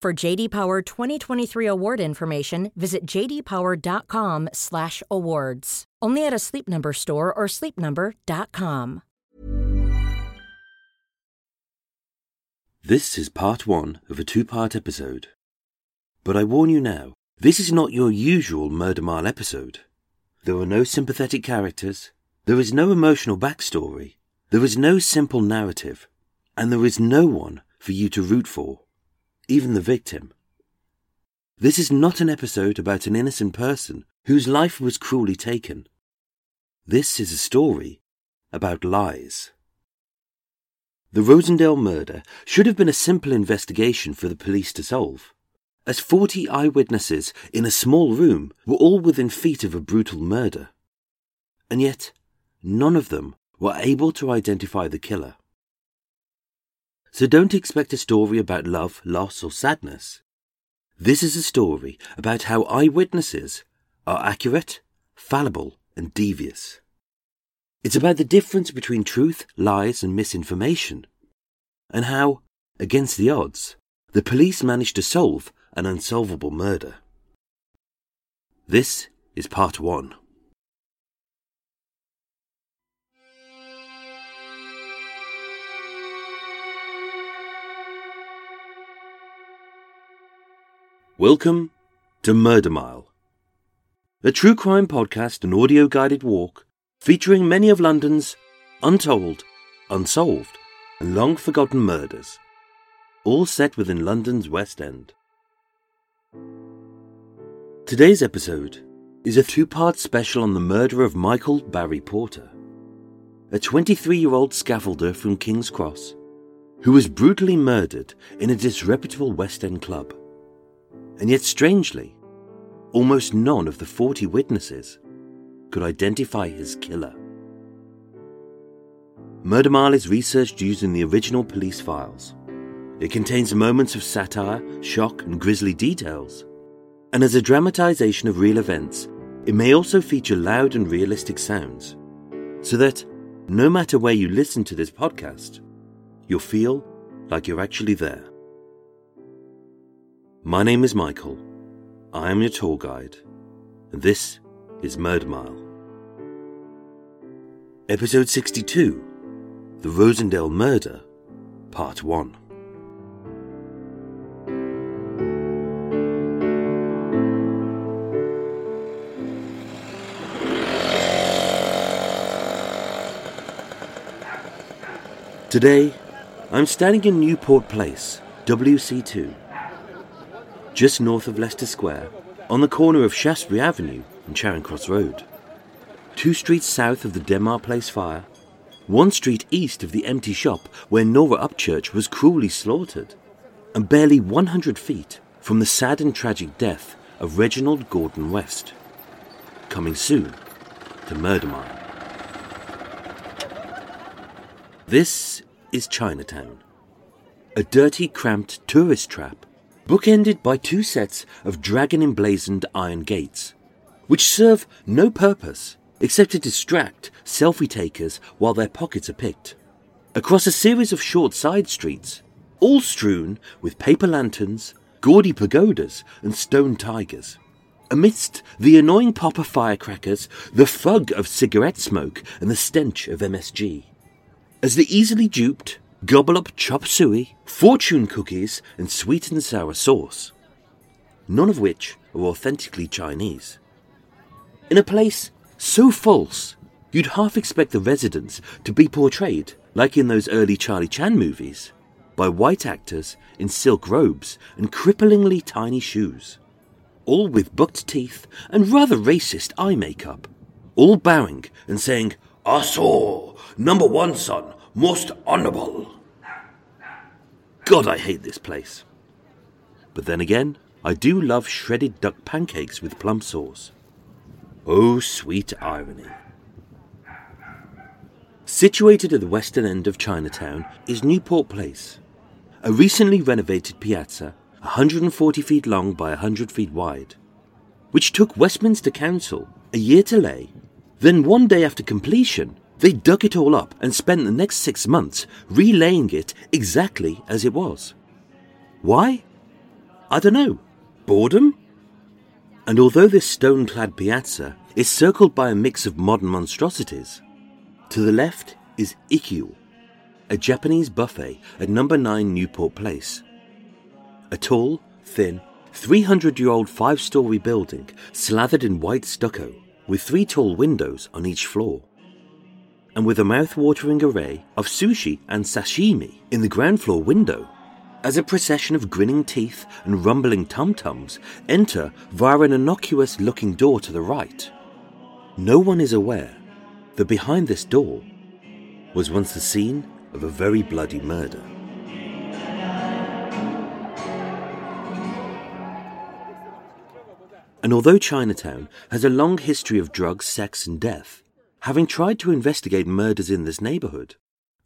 For JD Power 2023 award information, visit jdpower.com/awards. Only at a Sleep Number store or sleepnumber.com. This is part one of a two part episode. But I warn you now, this is not your usual Murder Mile episode. There are no sympathetic characters, there is no emotional backstory, there is no simple narrative, and there is no one for you to root for, even the victim. This is not an episode about an innocent person whose life was cruelly taken. This is a story about lies. The Rosendale murder should have been a simple investigation for the police to solve, as 40 eyewitnesses in a small room were all within feet of a brutal murder. And yet, none of them were able to identify the killer. So don't expect a story about love, loss, or sadness. This is a story about how eyewitnesses are accurate, fallible, and devious. It's about the difference between truth, lies, and misinformation, and how, against the odds, the police managed to solve an unsolvable murder. This is part one. Welcome to Murder Mile, a true crime podcast and audio guided walk featuring many of London's untold, unsolved, and long forgotten murders, all set within London's West End. Today's episode is a two part special on the murder of Michael Barry Porter, a 23 year old scaffolder from King's Cross who was brutally murdered in a disreputable West End club. And yet, strangely, almost none of the 40 witnesses could identify his killer. Murder Mile is researched using the original police files. It contains moments of satire, shock, and grisly details. And as a dramatization of real events, it may also feature loud and realistic sounds, so that no matter where you listen to this podcast, you'll feel like you're actually there. My name is Michael. I am your tour guide, and this is Murder Mile. Episode 62 The Rosendale Murder, Part 1. Today, I'm standing in Newport Place, WC2, just north of Leicester Square, on the corner of Shaftesbury Avenue and Charing Cross Road. Two streets south of the Denmark Place fire, one street east of the empty shop where Nora Upchurch was cruelly slaughtered, and barely 100 feet from the sad and tragic death of Reginald Gordon West. Coming soon to Murder Mile. This is Chinatown, a dirty, cramped tourist trap, bookended by two sets of dragon emblazoned iron gates, which serve no purpose except to distract selfie takers while their pockets are picked. Across a series of short side streets, all strewn with paper lanterns, gaudy pagodas, and stone tigers. Amidst the annoying pop of firecrackers, the fug of cigarette smoke, and the stench of MSG. As the easily duped, gobble up chop suey, fortune cookies, and sweet and sour sauce, none of which are authentically Chinese. In a place so false, you'd half expect the residents to be portrayed, like in those early Charlie Chan movies, by white actors in silk robes and cripplingly tiny shoes, all with bucked teeth and rather racist eye makeup, all bowing and saying, I saw, number one son, most honourable. God, I hate this place. But then again, I do love shredded duck pancakes with plum sauce. Oh, sweet irony. Situated at the western end of Chinatown is Newport Place, a recently renovated piazza 140 feet long by 100 feet wide, which took Westminster Council a year to lay. Then, one day after completion, they dug it all up and spent the next six months relaying it exactly as it was. Why? I don't know. Boredom? And although this stone clad piazza is circled by a mix of modern monstrosities, to the left is Ikkyu, a Japanese buffet at number 9 Newport Place. A tall, thin, 300 year old five story building slathered in white stucco with three tall windows on each floor. And with a mouth watering array of sushi and sashimi in the ground floor window, as a procession of grinning teeth and rumbling tum tums enter via an innocuous looking door to the right. No one is aware that behind this door was once the scene of a very bloody murder. And although Chinatown has a long history of drugs, sex, and death, having tried to investigate murders in this neighborhood,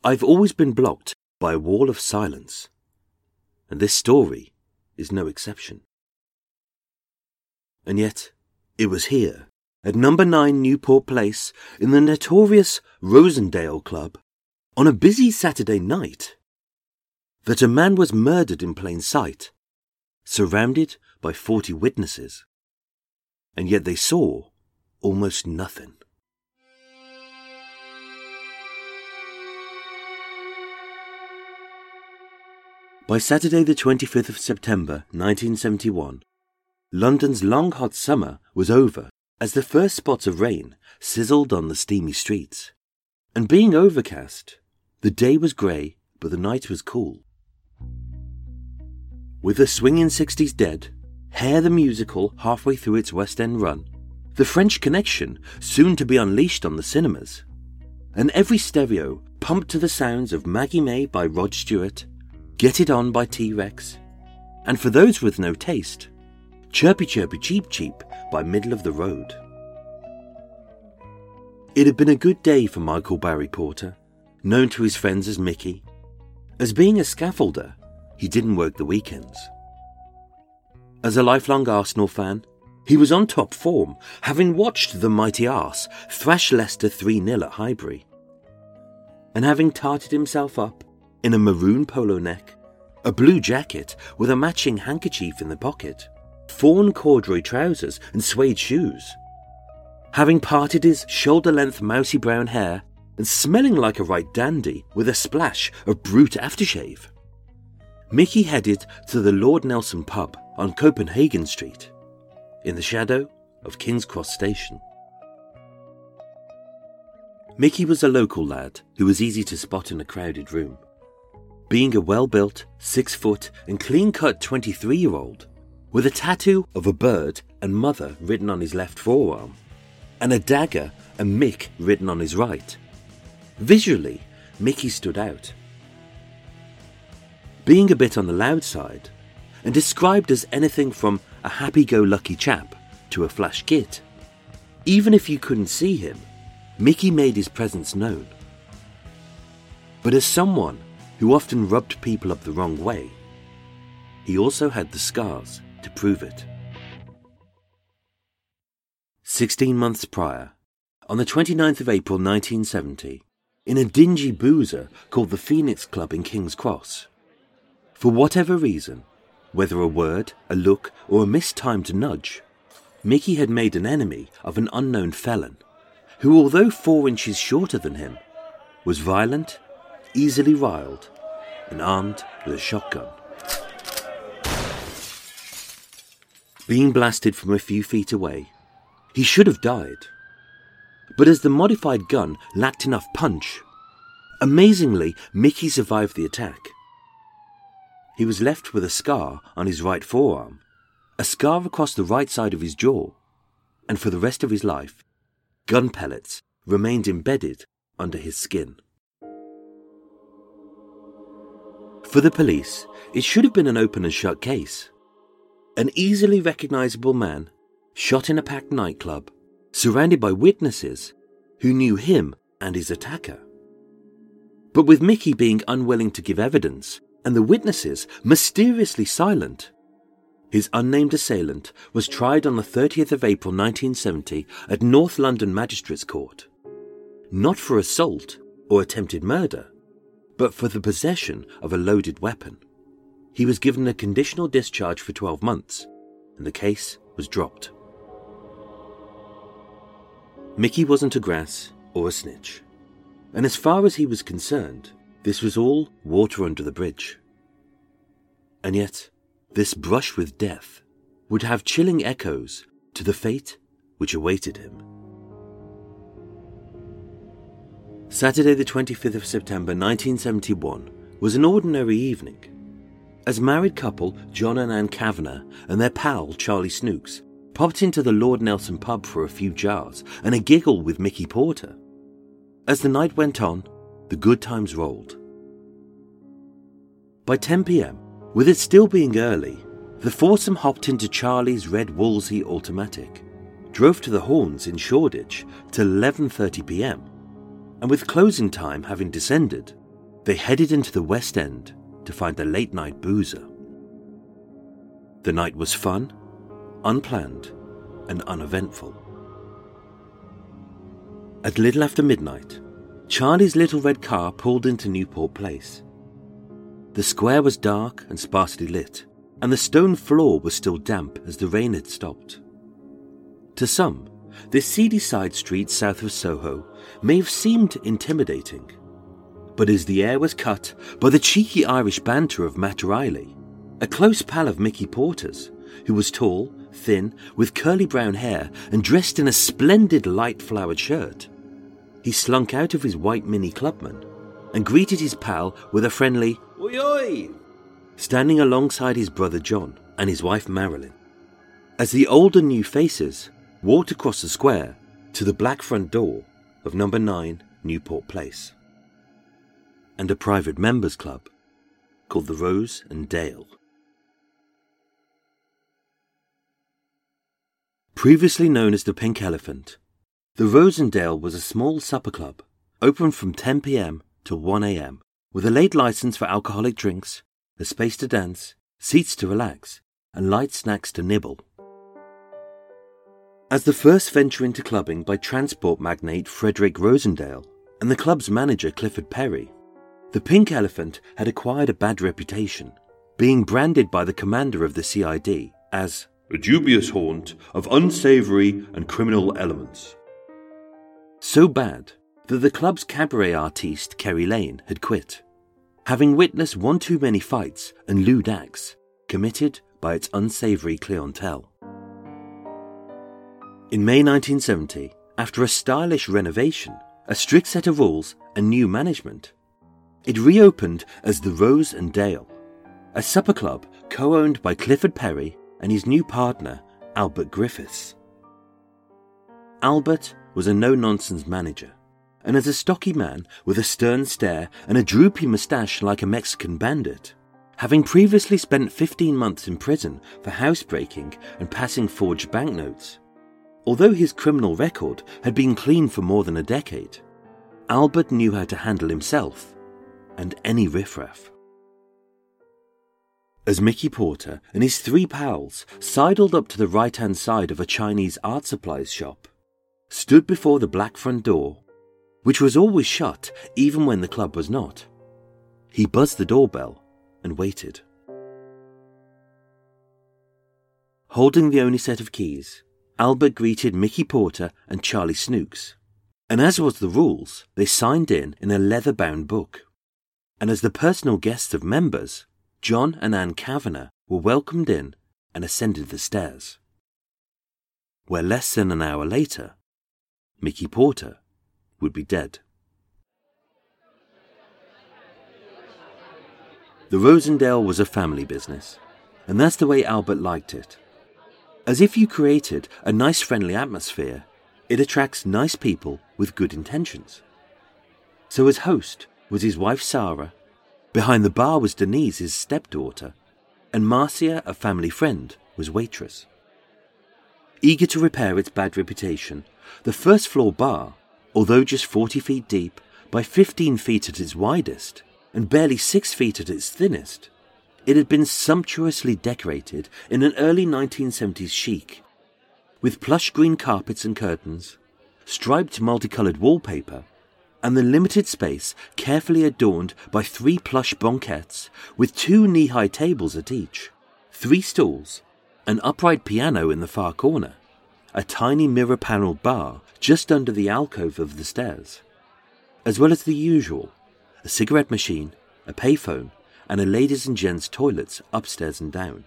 I've always been blocked by a wall of silence. And this story is no exception. And yet, it was here, at number 9 Newport Place, in the notorious Rosendale Club, on a busy Saturday night, that a man was murdered in plain sight, surrounded by 40 witnesses and yet they saw almost nothing. By Saturday, the 25th of September 1971, London's long hot summer was over as the first spots of rain sizzled on the steamy streets. And being overcast, the day was grey, but the night was cool. With the swinging 60s dead, Hair the Musical halfway through its West End run, The French Connection soon to be unleashed on the cinemas, and every stereo pumped to the sounds of Maggie May by Rod Stewart, Get It On by T Rex, and for those with no taste, Chirpy Chirpy Cheep Cheep by Middle of the Road. It had been a good day for Michael Barry Porter, known to his friends as Mickey. As being a scaffolder, he didn't work the weekends. As a lifelong Arsenal fan, he was on top form, having watched the mighty Arse thrash Leicester 3 0 at Highbury. And having tarted himself up in a maroon polo neck, a blue jacket with a matching handkerchief in the pocket, fawn corduroy trousers, and suede shoes. Having parted his shoulder length mousy brown hair and smelling like a right dandy with a splash of Brut aftershave. Mickey headed to the Lord Nelson pub on Copenhagen Street, in the shadow of King's Cross Station. Mickey was a local lad who was easy to spot in a crowded room. Being a well built, six foot, and clean cut 23 year old, with a tattoo of a bird and mother written on his left forearm, and a dagger and Mick written on his right. Visually, Mickey stood out. Being a bit on the loud side, and described as anything from a happy go lucky chap to a flash git. Even if you couldn't see him, Mickey made his presence known. But as someone who often rubbed people up the wrong way, he also had the scars to prove it. Sixteen months prior, on the 29th of April 1970, in a dingy boozer called the Phoenix Club in King's Cross, for whatever reason, whether a word, a look, or a mistimed nudge, Mickey had made an enemy of an unknown felon, who, although four inches shorter than him, was violent, easily riled, and armed with a shotgun. Being blasted from a few feet away, he should have died. But as the modified gun lacked enough punch, amazingly, Mickey survived the attack. He was left with a scar on his right forearm, a scar across the right side of his jaw, and for the rest of his life, gun pellets remained embedded under his skin. For the police, it should have been an open and shut case. An easily recognizable man shot in a packed nightclub, surrounded by witnesses who knew him and his attacker. But with Mickey being unwilling to give evidence and the witnesses mysteriously silent, his unnamed assailant was tried on the 30th of April 1970 at North London Magistrates Court. Not for assault or attempted murder, but for the possession of a loaded weapon. He was given a conditional discharge for 12 months, and the case was dropped. Mickey wasn't a grass or a snitch, and as far as he was concerned, this was all water under the bridge. And yet, this brush with death would have chilling echoes to the fate which awaited him. Saturday, the 25th of September 1971, was an ordinary evening. As married couple John and Ann Kavanagh and their pal Charlie Snooks popped into the Lord Nelson pub for a few jars and a giggle with Mickey Porter. As the night went on, the good times rolled. By 10 pm, with it still being early, the foursome hopped into Charlie's red Wolseley automatic, drove to the Horns in Shoreditch till 11:30 p.m., and with closing time having descended, they headed into the West End to find the late night boozer. The night was fun, unplanned, and uneventful. At little after midnight, Charlie's little red car pulled into Newport Place. The square was dark and sparsely lit, and the stone floor was still damp as the rain had stopped. To some, this seedy side street south of Soho may have seemed intimidating, but as the air was cut by the cheeky Irish banter of Matt Riley, a close pal of Mickey Porter's, who was tall, thin, with curly brown hair, and dressed in a splendid light flowered shirt. He slunk out of his white Mini Clubman and greeted his pal with a friendly Oi oi! Standing alongside his brother John and his wife Marilyn. As the older new faces walked across the square to the black front door of number 9 Newport Place. And a private members club called the Rosendale. Previously known as the Pink Elephant, the Rosendale was a small supper club open from 10 pm to 1 am with a late license for alcoholic drinks, a space to dance, seats to relax, and light snacks to nibble. As the first venture into clubbing by transport magnate Frederick Rosendale and the club's manager Clifford Perry, the Pink Elephant had acquired a bad reputation, being branded by the commander of the CID as a dubious haunt of unsavory and criminal elements. So bad that the club's cabaret artiste Kerry Lane had quit, having witnessed one too many fights and lewd acts committed by its unsavoury clientele. In May 1970, after a stylish renovation, a strict set of rules, and new management, it reopened as the Rosendale, a supper club co owned by Clifford Perry and his new partner, Albert Griffiths. Albert was a no nonsense manager and as a stocky man with a stern stare and a droopy moustache like a Mexican bandit. Having previously spent 15 months in prison for housebreaking and passing forged banknotes. Although his criminal record had been clean for more than a decade, Albert knew how to handle himself and any riffraff. As Mickey Porter and his three pals sidled up to the right hand side of a Chinese art supplies shop, stood before the black front door which was always shut even when the club was not. He buzzed the doorbell and waited. Holding the only set of keys, Albert greeted Mickey Porter and Charlie Snooks, and as was the rules, they signed in in a leather bound book. and as the personal guests of members, John and Anne Kavanagh were welcomed in and ascended the stairs. Where less than an hour later, Mickey Porter would be dead. The Rosendale was a family business, and that's the way Albert liked it. As if you created a nice friendly atmosphere, it attracts nice people with good intentions. So, as host was his wife Sarah, behind the bar was Denise, his stepdaughter, and Marcia, a family friend, was waitress. Eager to repair its bad reputation, the first floor bar, although just 40 feet deep by 15 feet at its widest and barely 6 feet at its thinnest, it had been sumptuously decorated in an early 1970s chic, with plush green carpets and curtains, striped multicolored wallpaper, and the limited space carefully adorned by three plush banquettes with two knee high tables at each, three stools, an upright piano in the far corner, a tiny mirror panelled bar just under the alcove of the stairs, as well as the usual a cigarette machine, a payphone, and a ladies and gents toilets upstairs and down.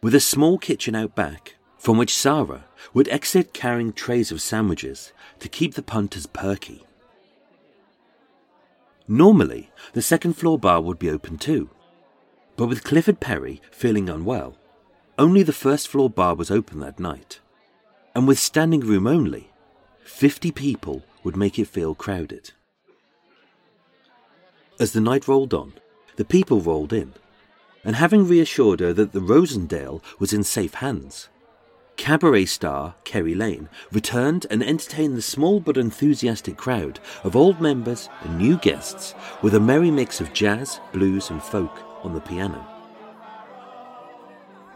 With a small kitchen out back, from which Sarah would exit carrying trays of sandwiches to keep the punters perky. Normally, the second floor bar would be open too, but with Clifford Perry feeling unwell, only the first floor bar was open that night. And with standing room only, 50 people would make it feel crowded. As the night rolled on, the people rolled in, and having reassured her that the Rosendale was in safe hands, cabaret star Kerry Lane returned and entertained the small but enthusiastic crowd of old members and new guests with a merry mix of jazz, blues, and folk on the piano.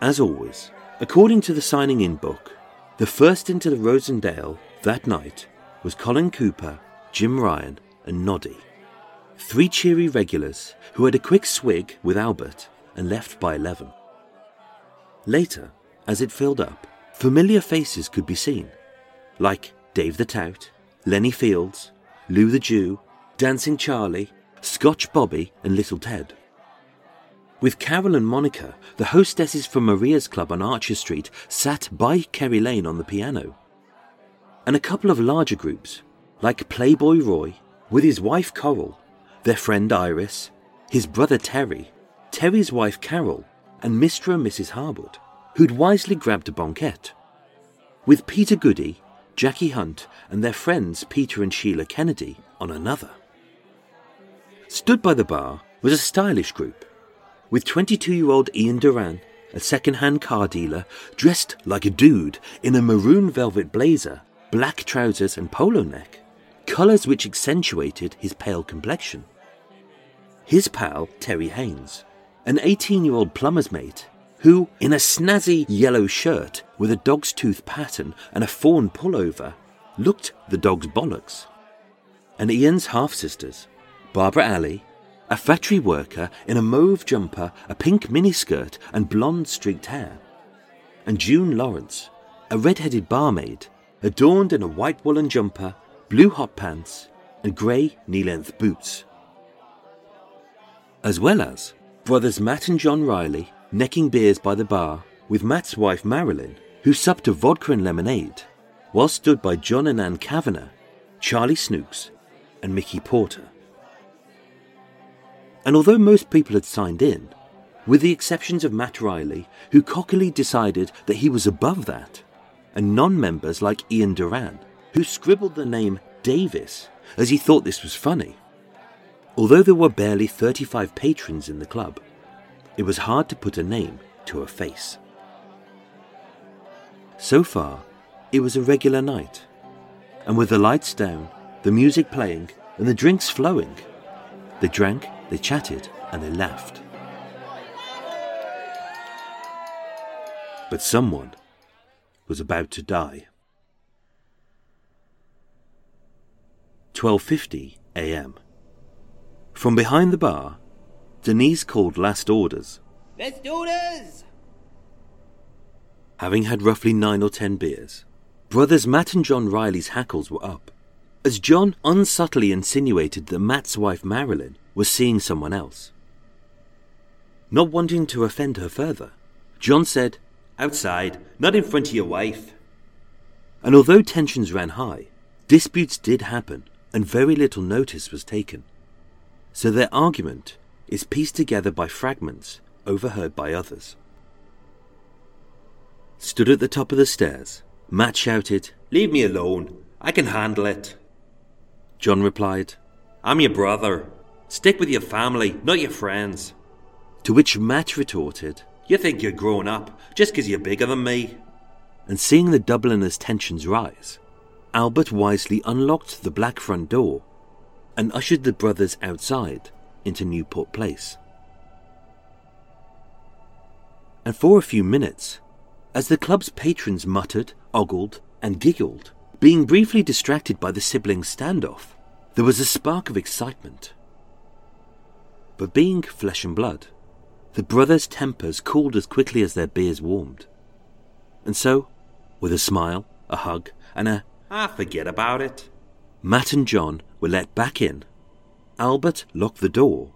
As always, according to the signing in book, the first into the Rosendale that night was Colin Cooper, Jim Ryan, and Noddy. Three cheery regulars who had a quick swig with Albert and left by 11. Later, as it filled up, familiar faces could be seen, like Dave the Tout, Lenny Fields, Lou the Jew, Dancing Charlie, Scotch Bobby, and Little Ted. With Carol and Monica, the hostesses from Maria's Club on Archer Street sat by Kerry Lane on the piano. And a couple of larger groups, like Playboy Roy, with his wife Coral, their friend Iris, his brother Terry, Terry's wife Carol, and Mr. and Mrs. Harwood, who'd wisely grabbed a banquette. With Peter Goody, Jackie Hunt, and their friends Peter and Sheila Kennedy on another. Stood by the bar was a stylish group, with 22 year old Ian Duran, a second hand car dealer, dressed like a dude in a maroon velvet blazer, black trousers, and polo neck, colours which accentuated his pale complexion his pal Terry Haynes, an 18 year old plumber's mate, who, in a snazzy yellow shirt with a dog's tooth pattern and a fawn pullover, looked the dog's bollocks. And Ian's half sisters, Barbara Alley, a factory worker in a mauve jumper, a pink miniskirt, and blonde streaked hair, and June Lawrence, a red headed barmaid, adorned in a white woolen jumper, blue hot pants, and grey knee length boots as well as brothers Matt and John Riley necking beers by the bar with Matt's wife Marilyn, who supped a vodka and lemonade, while stood by John and Anne Kavanagh, Charlie Snooks, and Mickey Porter. And although most people had signed in, with the exceptions of Matt Riley, who cockily decided that he was above that, and non members like Ian Duran, who scribbled the name Davis as he thought this was funny, Although there were barely 35 patrons in the club, it was hard to put a name to a face. So far, it was a regular night, and with the lights down, the music playing, and the drinks flowing, they drank, they chatted, and they laughed. But someone was about to die. 12:50 a.m. From behind the bar, Denise called last orders. Last orders! Having had roughly nine or ten beers, brothers Matt and John Riley's hackles were up, as John unsubtly insinuated that Matt's wife Marilyn was seeing someone else. Not wanting to offend her further, John said, Outside, not in front of your wife. And although tensions ran high, disputes did happen and very little notice was taken. So their argument is pieced together by fragments overheard by others. Stood at the top of the stairs, Matt shouted, Leave me alone. I can handle it. John replied, I'm your brother. Stick with your family, not your friends. To which Matt retorted, You think you're grown up just 'cause you're bigger than me. And seeing the Dubliners' tensions rise, Albert wisely unlocked the black front door and ushered the brothers outside into Newport Place. And for a few minutes, as the club's patrons muttered, ogled, and giggled, being briefly distracted by the siblings' standoff, there was a spark of excitement. But being flesh and blood, the brothers' tempers cooled as quickly as their beers warmed. And so, with a smile, a hug, and a Ah, forget about it. Matt and John were let back in. Albert locked the door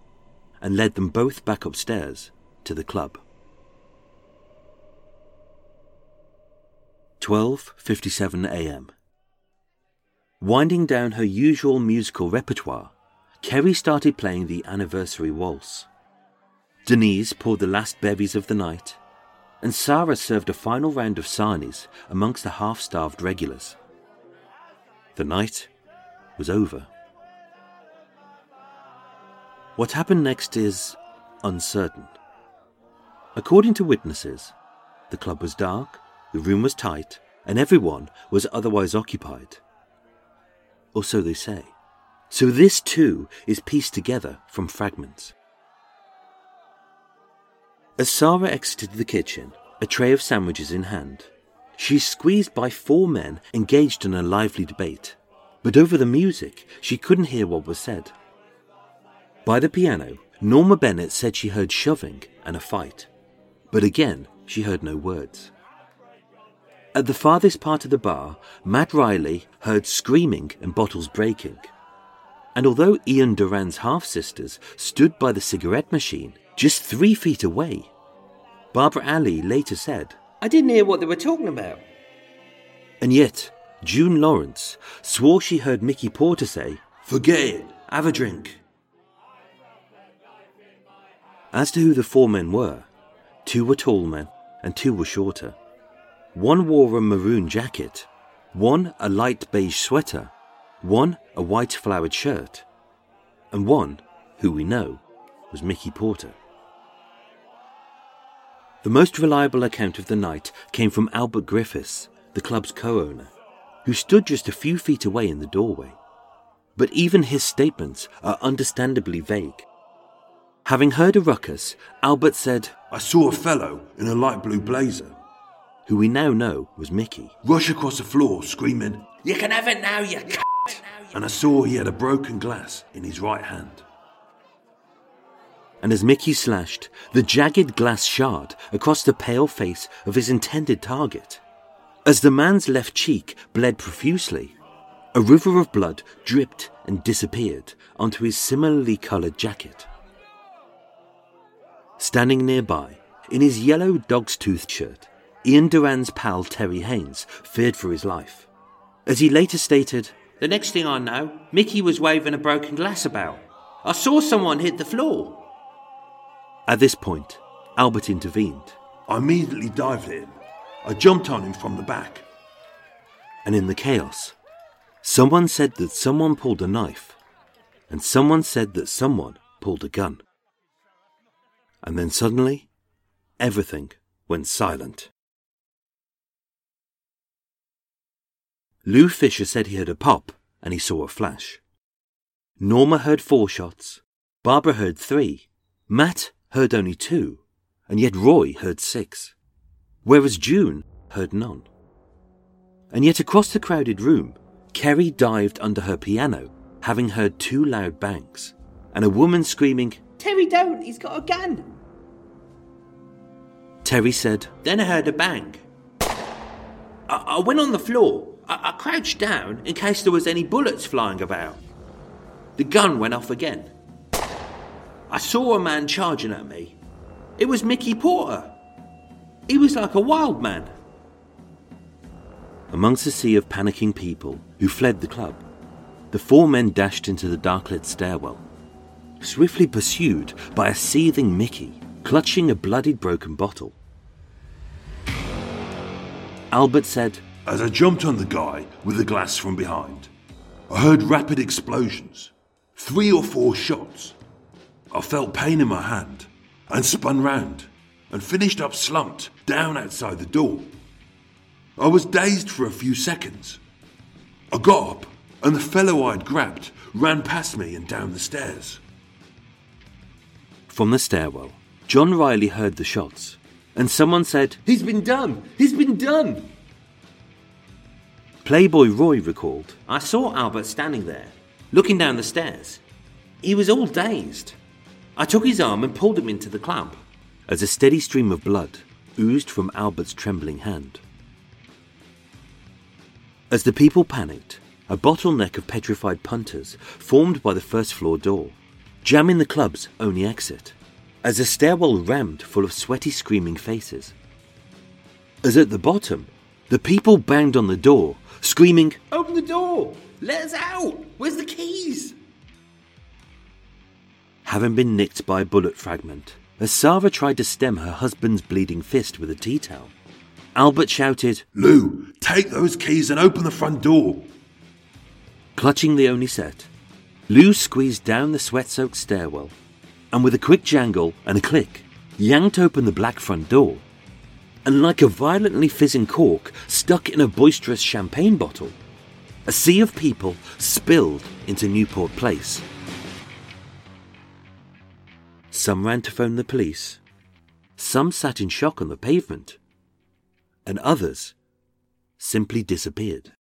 and led them both back upstairs to the club. 12:57 a.m. Winding down her usual musical repertoire, Kerry started playing the anniversary waltz. Denise poured the last bevies of the night, and Sarah served a final round of sarnies amongst the half-starved regulars. The night was over. What happened next is uncertain. According to witnesses, the club was dark, the room was tight, and everyone was otherwise occupied. Or so they say. So this too is pieced together from fragments. As Sarah exited the kitchen, a tray of sandwiches in hand, she's squeezed by four men engaged in a lively debate. But over the music, she couldn't hear what was said. By the piano, Norma Bennett said she heard shoving and a fight. But again, she heard no words. At the farthest part of the bar, Matt Riley heard screaming and bottles breaking. And although Ian Duran's half sisters stood by the cigarette machine just three feet away, Barbara Alley later said, I didn't hear what they were talking about. and yet June Lawrence swore she heard Mickey Porter say, Forget it. Have a drink. As to who the four men were, two were tall men and two were shorter. One wore a maroon jacket, one a light beige sweater, one a white flowered shirt, and one, who we know, was Mickey Porter. The most reliable account of the night came from Albert Griffiths, the club's co owner, who stood just a few feet away in the doorway. But even his statements are understandably vague. Having heard a ruckus, Albert said, I saw a fellow in a light blue blazer who we now know was Mickey. rush across the floor screaming, You can have it now, you c. and I saw he had a broken glass in his right hand. And as Mickey slashed the jagged glass shard across the pale face of his intended target, as the man's left cheek bled profusely, a river of blood dripped and disappeared onto his similarly coloured jacket. Standing nearby, in his yellow dog's tooth shirt, Ian Duran's pal Terry Haynes feared for his life. As he later stated, The next thing I know, Mickey was waving a broken glass about. I saw someone hit the floor. at this point, Albert intervened, I immediately dived at him. I jumped on him from the back. and in the chaos, someone said that someone pulled a knife, and someone said that someone pulled a gun. And then suddenly, everything went silent. Lou Fisher said he heard a pop and he saw a flash. Norma heard four shots, Barbara heard three, Matt heard only two, and yet Roy heard six, whereas June heard none. And yet across the crowded room, Kerry dived under her piano, having heard two loud bangs, and a woman screaming, Terry, don't. He's got a gun. Terry said, Then I heard a bang. I, I went on the floor. I, I crouched down in case there was any bullets flying about. The gun went off again. I saw a man charging at me. It was Mickey Porter. He was like a wild man. Amongst a sea of panicking people who fled the club, the four men dashed into the dark-lit stairwell, swiftly pursued by a seething Mickey clutching a bloodied broken bottle. Albert said, As I jumped on the guy with the glass from behind, I heard rapid explosions, three or four shots. I felt pain in my hand and spun round and finished up slumped down outside the door. I was dazed for a few seconds. I got up and the fellow I'd grabbed ran past me and down the stairs. From the stairwell, John Riley heard the shots, and someone said, He's been done! He's been done! Playboy Roy recalled, I saw Albert standing there, looking down the stairs. He was all dazed. I took his arm and pulled him into the club. as a steady stream of blood oozed from Albert's trembling hand. As the people panicked, a bottleneck of petrified punters formed by the first floor door, jamming the club's only exit, as the stairwell rammed full of sweaty, screaming faces. As at the bottom, the people banged on the door, screaming, Open the door! Let us out! Where's the keys? having been nicked by a bullet fragment, as Sarah tried to stem her husband's bleeding fist with a tea towel. Albert shouted, Lou, take those keys and open the front door. Clutching the only set, Lou squeezed down the sweat soaked stairwell and, with a quick jangle and a click, yanked open the black front door. And, like a violently fizzing cork stuck in a boisterous champagne bottle, a sea of people spilled into Newport Place. Some ran to phone the police, some sat in shock on the pavement, and others simply disappeared.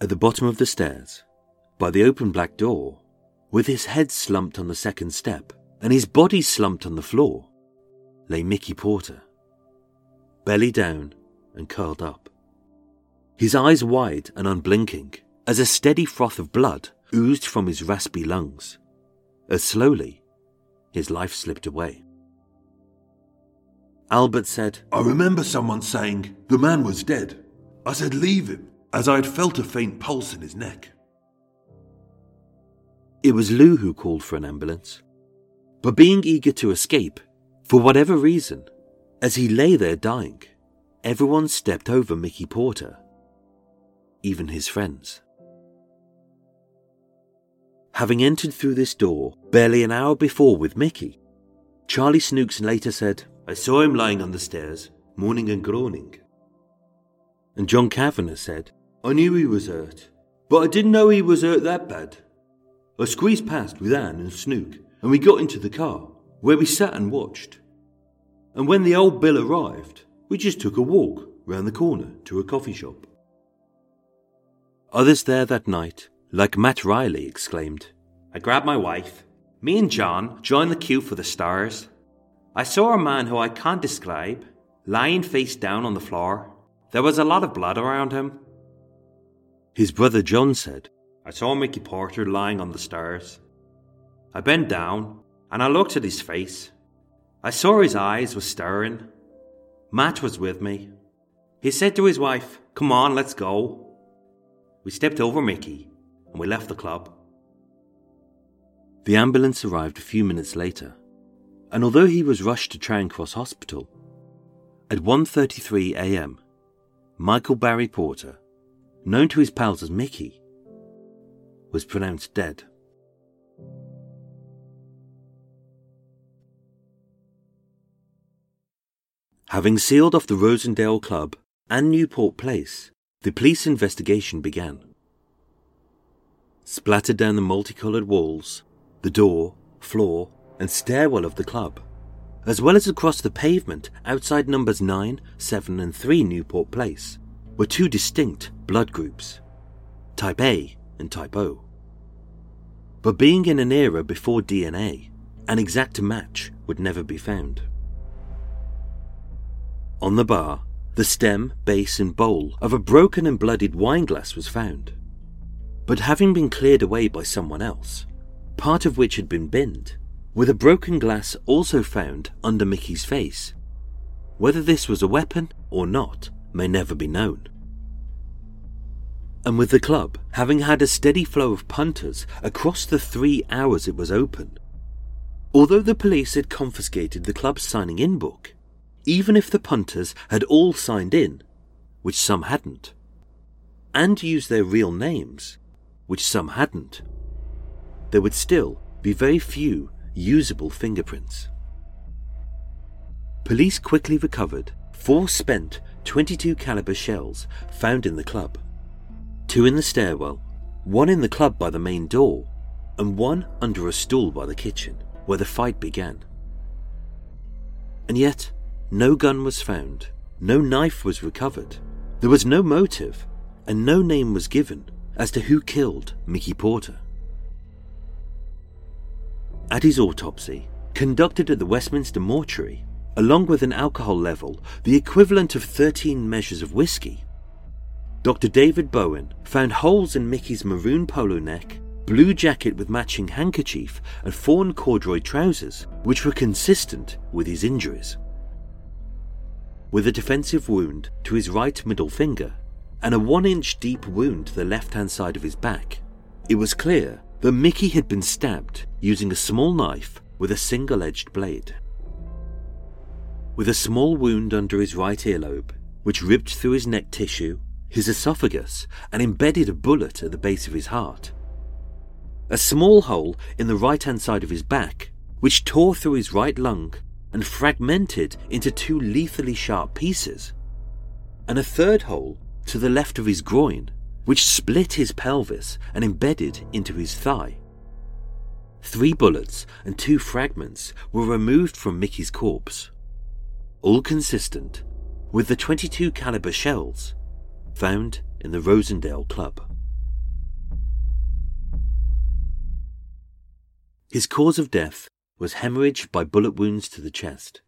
At the bottom of the stairs, by the open black door, with his head slumped on the second step and his body slumped on the floor, lay Mickey Porter, belly down and curled up. His eyes wide and unblinking, as a steady froth of blood oozed from his raspy lungs, as slowly his life slipped away. Albert said, I remember someone saying the man was dead. I said, Leave him, as I had felt a faint pulse in his neck. It was Lou who called for an ambulance. But being eager to escape, for whatever reason, as he lay there dying, everyone stepped over Mickey Porter, even his friends. Having entered through this door barely an hour before with Mickey, Charlie Snooks later said, I saw him lying on the stairs, moaning and groaning. And John Kavanagh said, I knew he was hurt, but I didn't know he was hurt that bad. I squeezed past with Anne and Snook, and we got into the car, where we sat and watched. And when the old Bill arrived, we just took a walk round the corner to a coffee shop. Others there that night, like Matt Riley, exclaimed, I grabbed my wife. Me and John joined the queue for the stars. I saw a man who I can't describe lying face down on the floor. There was a lot of blood around him. His brother John said, I saw Mickey Porter lying on the stairs. I bent down and I looked at his face. I saw his eyes were staring. Matt was with me. He said to his wife, Come on, let's go. We stepped over Mickey and we left the club. The ambulance arrived a few minutes later, and although he was rushed to Charing Cross Hospital, at 1:33 a.m., Michael Barry Porter, known to his pals as Mickey, was pronounced dead. Having sealed off the Rosendale Club and Newport Place, the police investigation began. Splattered down the multicoloured walls, the door, floor, and stairwell of the club, as well as across the pavement outside numbers 9, 7, and 3 Newport Place, were two distinct blood groups Type A and Type O. But being in an era before DNA, an exact match would never be found. On the bar, the stem, base, and bowl of a broken and bloodied wine glass was found. But having been cleared away by someone else, part of which had been binned, with a broken glass also found under Mickey's face. Whether this was a weapon or not may never be known. And with the club having had a steady flow of punters across the three hours it was open, although the police had confiscated the club's signing in book, even if the punters had all signed in, which some hadn't, and used their real names, which some hadn't, there would still be very few usable fingerprints. Police quickly recovered four spent 22 caliber shells found in the club. Two in the stairwell, one in the club by the main door, and one under a stool by the kitchen, where the fight began. And yet, no gun was found, no knife was recovered, there was no motive, and no name was given as to who killed Mickey Porter. At his autopsy, conducted at the Westminster Mortuary, along with an alcohol level the equivalent of 13 measures of whiskey, Dr. David Bowen found holes in Mickey's maroon polo neck, blue jacket with matching handkerchief, and fawn corduroy trousers, which were consistent with his injuries. With a defensive wound to his right middle finger and a one inch deep wound to the left hand side of his back, it was clear that Mickey had been stabbed using a small knife with a single edged blade. With a small wound under his right earlobe, which ripped through his neck tissue, his esophagus, and embedded a bullet at the base of his heart. A small hole in the right hand side of his back, which tore through his right lung and fragmented into two lethally sharp pieces. And a third hole to the left of his groin, which split his pelvis and embedded into his thigh. Three bullets and two fragments were removed from Mickey's corpse, all consistent with the 22 caliber shells found in the Rosendale Club. His cause of death was hemorrhage by bullet wounds to the chest,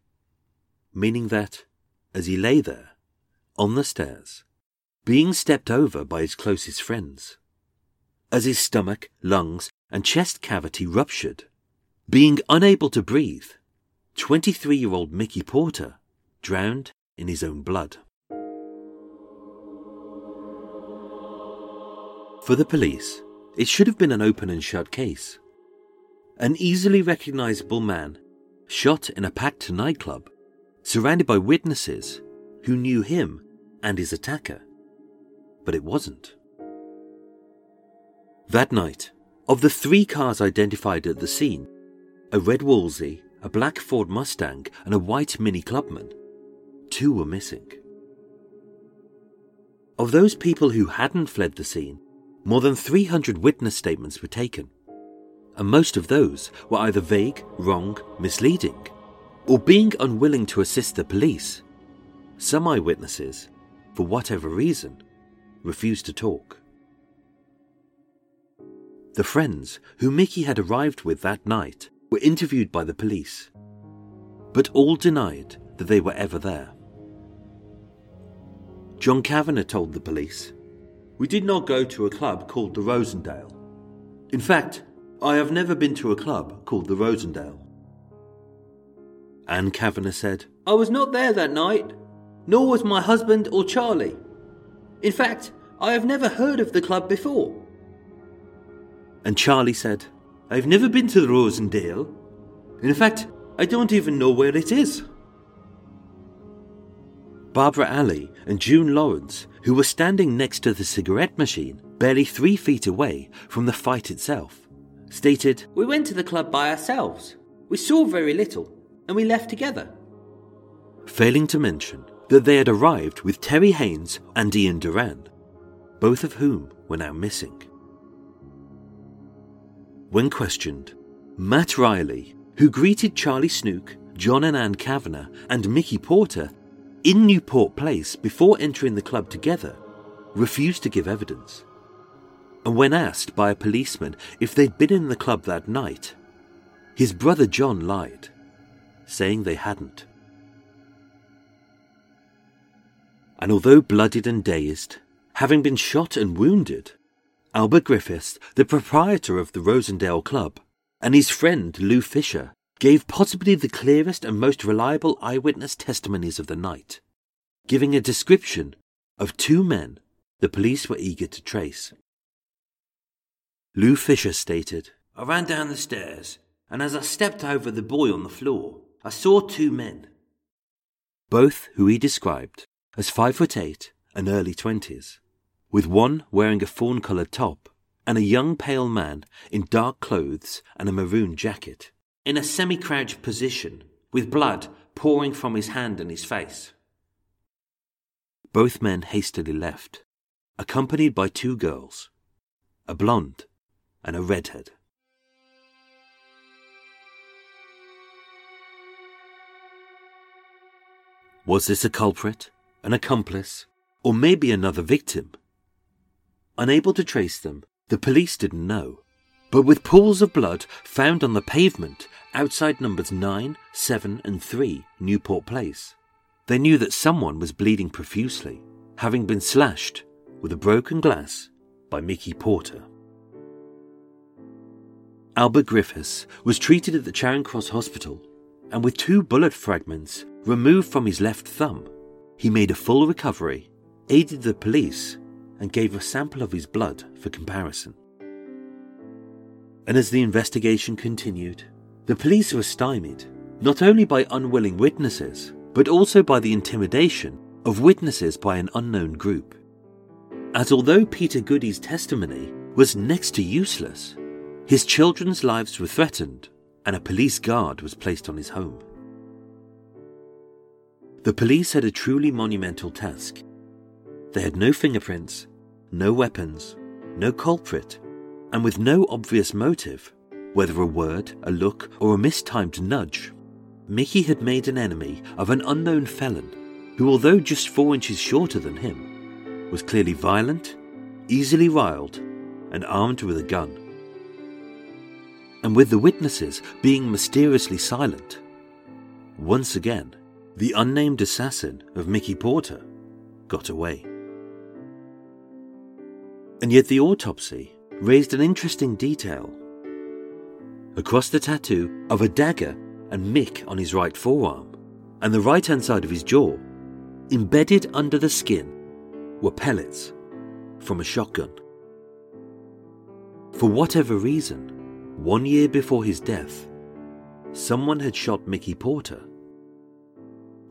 meaning that, as he lay there, on the stairs, being stepped over by his closest friends. As his stomach, lungs, and chest cavity ruptured, being unable to breathe, 23 year old Mickey Porter drowned in his own blood. For the police, it should have been an open and shut case. An easily recognizable man shot in a packed nightclub, surrounded by witnesses who knew him and his attacker but it wasn't. That night, of the three cars identified at the scene, a red Wolseley, a black Ford Mustang, and a white Mini Clubman, two were missing. Of those people who hadn't fled the scene, more than 300 witness statements were taken, and most of those were either vague, wrong, misleading, or being unwilling to assist the police. Some eyewitnesses, for whatever reason, refused to talk. The friends who Mickey had arrived with that night were interviewed by the police, but all denied that they were ever there. John Kavanagh told the police, We did not go to a club called the Rosendale. In fact, I have never been to a club called the Rosendale. Anne Kavanagh said, I was not there that night, nor was my husband or Charlie. In fact, I have never heard of the club before. And Charlie said, I've never been to the Rosendale. In fact, I don't even know where it is. Barbara Alley and June Lawrence, who were standing next to the cigarette machine, barely three feet away from the fight itself, stated, We went to the club by ourselves. We saw very little, and we left together. Failing to mention that they had arrived with Terry Haynes and Ian Duran, both of whom were now missing. When questioned, Matt Riley, who greeted Charlie Snook, John and Ann Kavanagh, and Mickey Porter in Newport Place before entering the club together, refused to give evidence. And when asked by a policeman if they'd been in the club that night, his brother John lied, saying they hadn't. and although blooded and dazed, having been shot and wounded, Albert Griffiths, the proprietor of the Rosendale Club, and his friend Lou Fisher gave possibly the clearest and most reliable eyewitness testimonies of the night, giving a description of two men the police were eager to trace. Lou Fisher stated, I ran down the stairs, and as I stepped over the boy on the floor, I saw two men. Both who he described as five foot eight and early twenties, with one wearing a fawn coloured top and a young pale man in dark clothes and a maroon jacket, in a semi crouched position, with blood pouring from his hand and his face. Both men hastily left, accompanied by two girls, a blonde and a redhead. Was this a culprit, an accomplice, or maybe another victim? Unable to trace them, the police didn't know. But with pools of blood found on the pavement outside numbers 9, 7, and 3 Newport Place, they knew that someone was bleeding profusely, having been slashed with a broken glass by Mickey Porter. Albert Griffiths was treated at the Charing Cross Hospital, and with two bullet fragments removed from his left thumb, he made a full recovery, aided the police, and gave a sample of his blood for comparison. And as the investigation continued, the police were stymied not only by unwilling witnesses, but also by the intimidation of witnesses by an unknown group. As although Peter Goody's testimony was next to useless, his children's lives were threatened and a police guard was placed on his home. The police had a truly monumental task. They had no fingerprints, no weapons, no culprit, and with no obvious motive, whether a word, a look, or a mistimed nudge, Mickey had made an enemy of an unknown felon who, although just four inches shorter than him, was clearly violent, easily riled, and armed with a gun. And with the witnesses being mysteriously silent, once again, the unnamed assassin of Mickey Porter got away. And yet the autopsy raised an interesting detail. Across the tattoo of a dagger and Mick on his right forearm, and the right hand side of his jaw, embedded under the skin, were pellets from a shotgun. For whatever reason, one year before his death, someone had shot Mickey Porter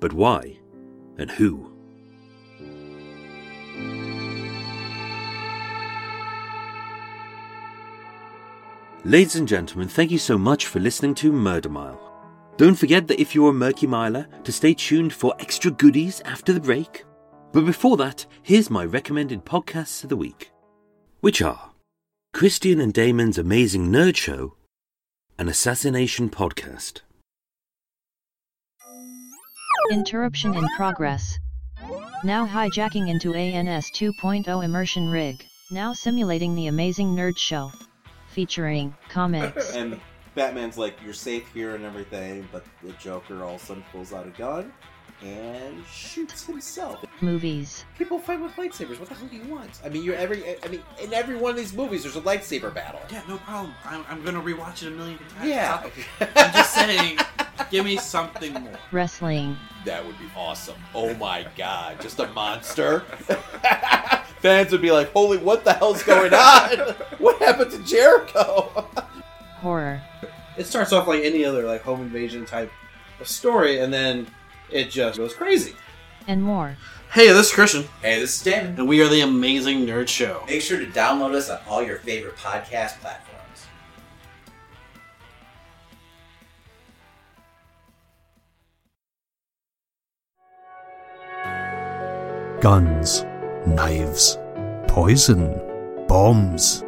but why? And who? Ladies and gentlemen, thank you so much for listening to Murder Mile. Don't forget that if you're a Murder Miler, to stay tuned for extra goodies after the break. But before that, here's my recommended podcasts of the week, which are Christian and Damon's Amazing Nerd Show, an assassination podcast. Interruption in progress. Now hijacking into ANS 2.0 immersion rig, now simulating the amazing nerd show. Featuring comics. and Batman's like, you're safe here and everything, but the Joker all of a sudden pulls out a gun and shoots himself. Movies. People fight with lightsabers. What the hell do you want? I mean, you're every. I mean, in every one of these movies, there's a lightsaber battle. Yeah, no problem. I'm, I'm gonna rewatch it a million times. Yeah. I'm just saying, give me something more. Wrestling. That would be awesome. Oh my god, just a monster. Fans would be like, "Holy, what the hell's going on? what happened to Jericho?" Horror. It starts off like any other like home invasion type of story, and then it just goes crazy. And more. Hey, this is Christian. Hey, this is Damon. And we are the Amazing Nerd Show. Make sure to download us on all your favorite podcast platforms. Guns, knives, poison, bombs.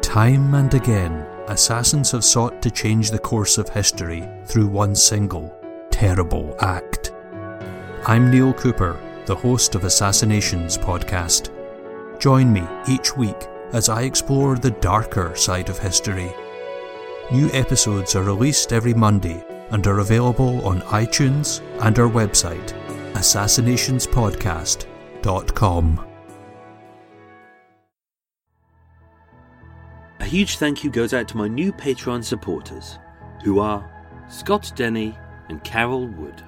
Time and again, assassins have sought to change the course of history through one single, terrible act. I'm Neil Cooper, the host of Assassinations podcast. Join me each week as I explore the darker side of history. New episodes are released every Monday and are available on iTunes and our website, assassinationspodcast.com A huge thank you goes out to my new Patreon supporters, who are Scott Denny and Carol Wood.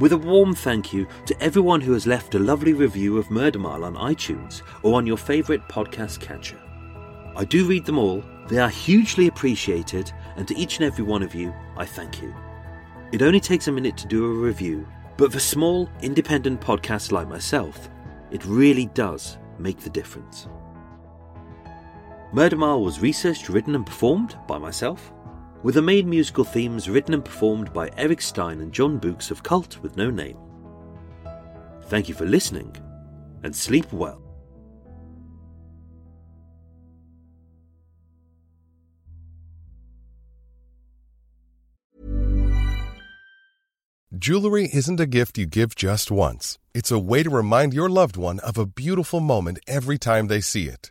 With a warm thank you to everyone who has left a lovely review of Murder Mile on iTunes or on your favourite podcast catcher. I do read them all, they are hugely appreciated, and to each and every one of you, I thank you. It only takes a minute to do a review, but for small, independent podcasts like myself, it really does make the difference. Murder Mile was researched, written, and performed by myself, with the main musical themes written and performed by Eric Stein and John Boux of Cult with No Name. Thank you for listening, and sleep well. Jewelry isn't a gift you give just once. It's a way to remind your loved one of a beautiful moment every time they see it.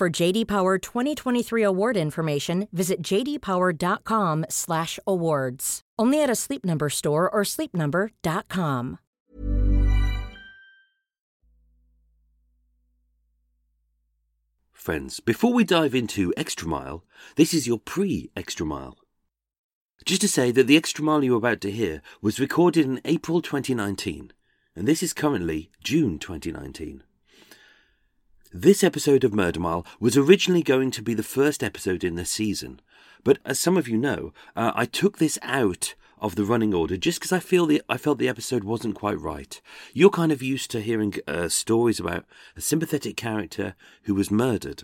For JD Power 2023 award information, visit jdpower.com/awards. Only at a Sleep Number store or sleepnumber.com. Friends, before we dive into Extra Mile, this is your pre Extra Mile. Just to say that the Extra Mile you're about to hear was recorded in April 2019, and this is currently June 2019. This episode of Murder Mile was originally going to be the first episode in the season, but as some of you know, uh, I took this out of the running order just because I feel the I felt the episode wasn't quite right. You're kind of used to hearing uh, stories about a sympathetic character who was murdered.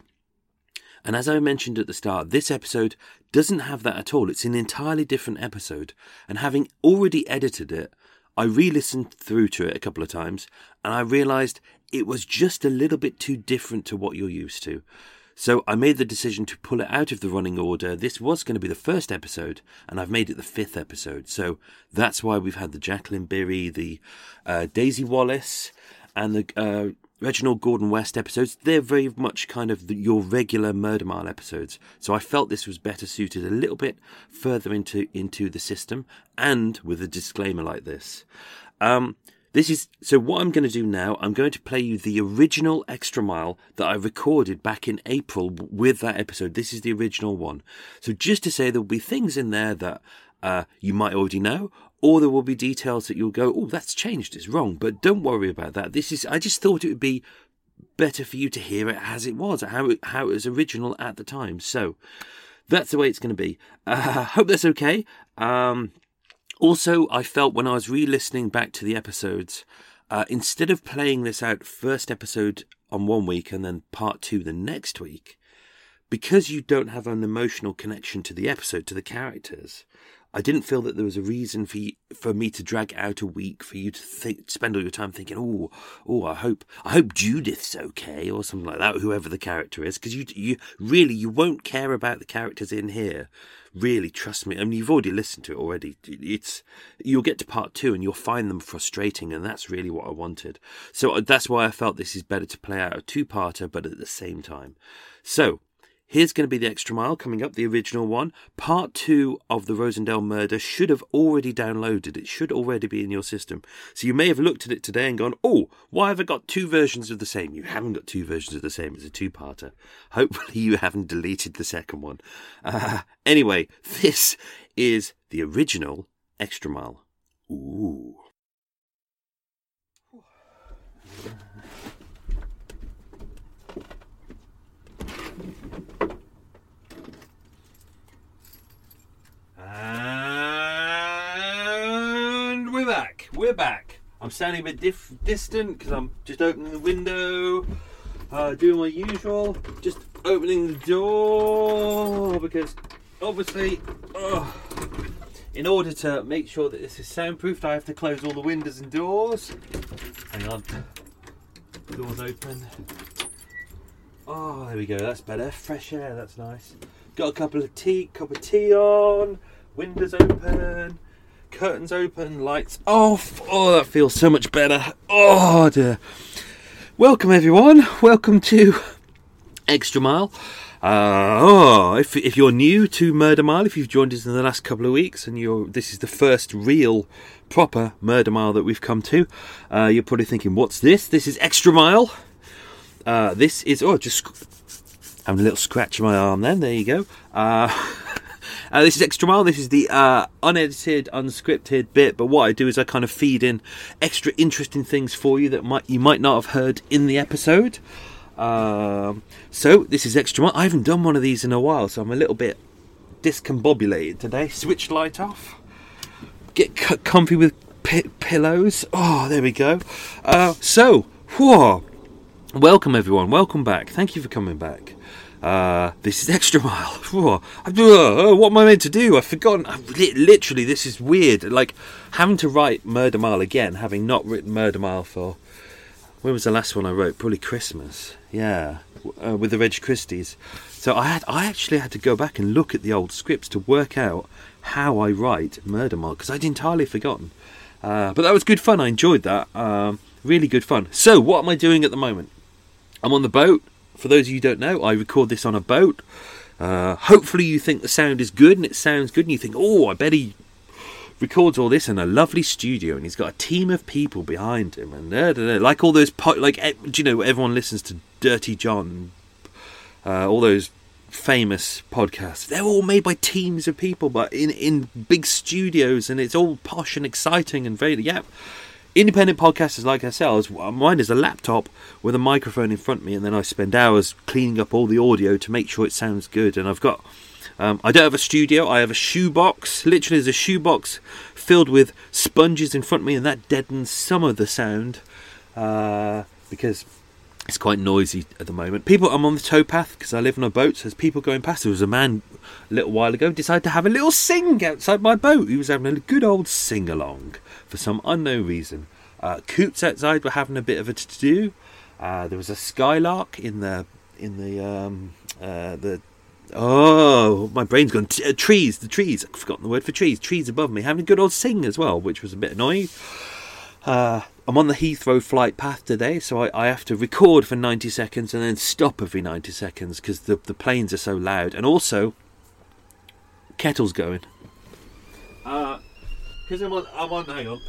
And as I mentioned at the start, this episode doesn't have that at all. It's an entirely different episode. And having already edited it, I re listened through to it a couple of times and I realised it was just a little bit too different to what you're used to. So I made the decision to pull it out of the running order. This was going to be the first episode, and I've made it the fifth episode. So that's why we've had the Jacqueline Beery, the uh, Daisy Wallace, and the uh, Reginald Gordon West episodes. They're very much kind of the, your regular Murder Mile episodes. So I felt this was better suited a little bit further into into the system, and with a disclaimer like this. Um, this is so what I'm going to do now. I'm going to play you the original extra mile that I recorded back in April with that episode. This is the original one. So just to say, there'll be things in there that uh, you might already know, or there will be details that you'll go, "Oh, that's changed. It's wrong." But don't worry about that. This is. I just thought it would be better for you to hear it as it was, how it, how it was original at the time. So that's the way it's going to be. Uh, hope that's okay. Um, also, I felt when I was re listening back to the episodes, uh, instead of playing this out first episode on one week and then part two the next week, because you don't have an emotional connection to the episode, to the characters, I didn't feel that there was a reason for you, for me to drag out a week for you to think, spend all your time thinking, oh, oh, I hope, I hope Judith's okay or something like that, whoever the character is, because you, you really, you won't care about the characters in here. Really, trust me. I mean, you've already listened to it already. It's you'll get to part two and you'll find them frustrating, and that's really what I wanted. So uh, that's why I felt this is better to play out a two-parter, but at the same time. So Here's going to be the extra mile coming up, the original one. Part two of the Rosendale murder should have already downloaded. It should already be in your system. So you may have looked at it today and gone, oh, why have I got two versions of the same? You haven't got two versions of the same. It's a two parter. Hopefully, you haven't deleted the second one. Uh, anyway, this is the original extra mile. Ooh. And we're back. We're back. I'm standing a bit diff- distant because I'm just opening the window, uh, doing my usual, just opening the door because obviously, in order to make sure that this is soundproofed, I have to close all the windows and doors. Hang on. Doors open. Oh, there we go. That's better. Fresh air. That's nice. Got a couple of tea, cup of tea on. Windows open. Curtains open. Lights off. Oh, that feels so much better. Oh dear. Welcome everyone. Welcome to Extra Mile. Uh, oh, if, if you're new to Murder Mile, if you've joined us in the last couple of weeks, and you're this is the first real, proper Murder Mile that we've come to, uh, you're probably thinking, "What's this? This is Extra Mile." Uh, this is oh, just having a little scratch on my arm. Then there you go. Uh, this is Extra Mile. This is the uh, unedited, unscripted bit. But what I do is I kind of feed in extra interesting things for you that might you might not have heard in the episode. Um, so this is Extra Mile. I haven't done one of these in a while, so I'm a little bit discombobulated today. Switch light off. Get c- comfy with pi- pillows. Oh, there we go. Uh, so, whoa. Welcome everyone. Welcome back. Thank you for coming back. Uh, this is extra mile. Uh, what am I meant to do? I've forgotten. I've li- literally, this is weird. Like having to write Murder Mile again, having not written Murder Mile for. When was the last one I wrote? Probably Christmas. Yeah, uh, with the Reg Christies. So I had, I actually had to go back and look at the old scripts to work out how I write Murder Mile because I'd entirely forgotten. Uh, but that was good fun. I enjoyed that. Um, really good fun. So what am I doing at the moment? I'm on the boat. For those of you who don't know, I record this on a boat. Uh, hopefully, you think the sound is good and it sounds good, and you think, oh, I bet he records all this in a lovely studio, and he's got a team of people behind him, and da, da, da. like all those, po- like do you know, everyone listens to Dirty John, uh, all those famous podcasts. They're all made by teams of people, but in in big studios, and it's all posh and exciting and very yeah independent podcasters like ourselves, mine is a laptop with a microphone in front of me, and then I spend hours cleaning up all the audio to make sure it sounds good. And I've got, um, I don't have a studio, I have a shoebox. Literally, there's a shoebox filled with sponges in front of me, and that deadens some of the sound uh, because it's quite noisy at the moment. People, I'm on the towpath because I live on a boat. So there's people going past. There was a man a little while ago decided to have a little sing outside my boat. He was having a good old sing along for some unknown reason. Uh, coots outside were having a bit of a to do. Uh, there was a skylark in the in the um, uh, the oh my brain's gone T- uh, trees the trees I've forgotten the word for trees trees above me having a good old sing as well which was a bit annoying. Uh, I'm on the Heathrow flight path today, so I, I, have to record for 90 seconds and then stop every 90 seconds because the, the planes are so loud. And also, kettle's going. Because I'm on, I'm on, hang on.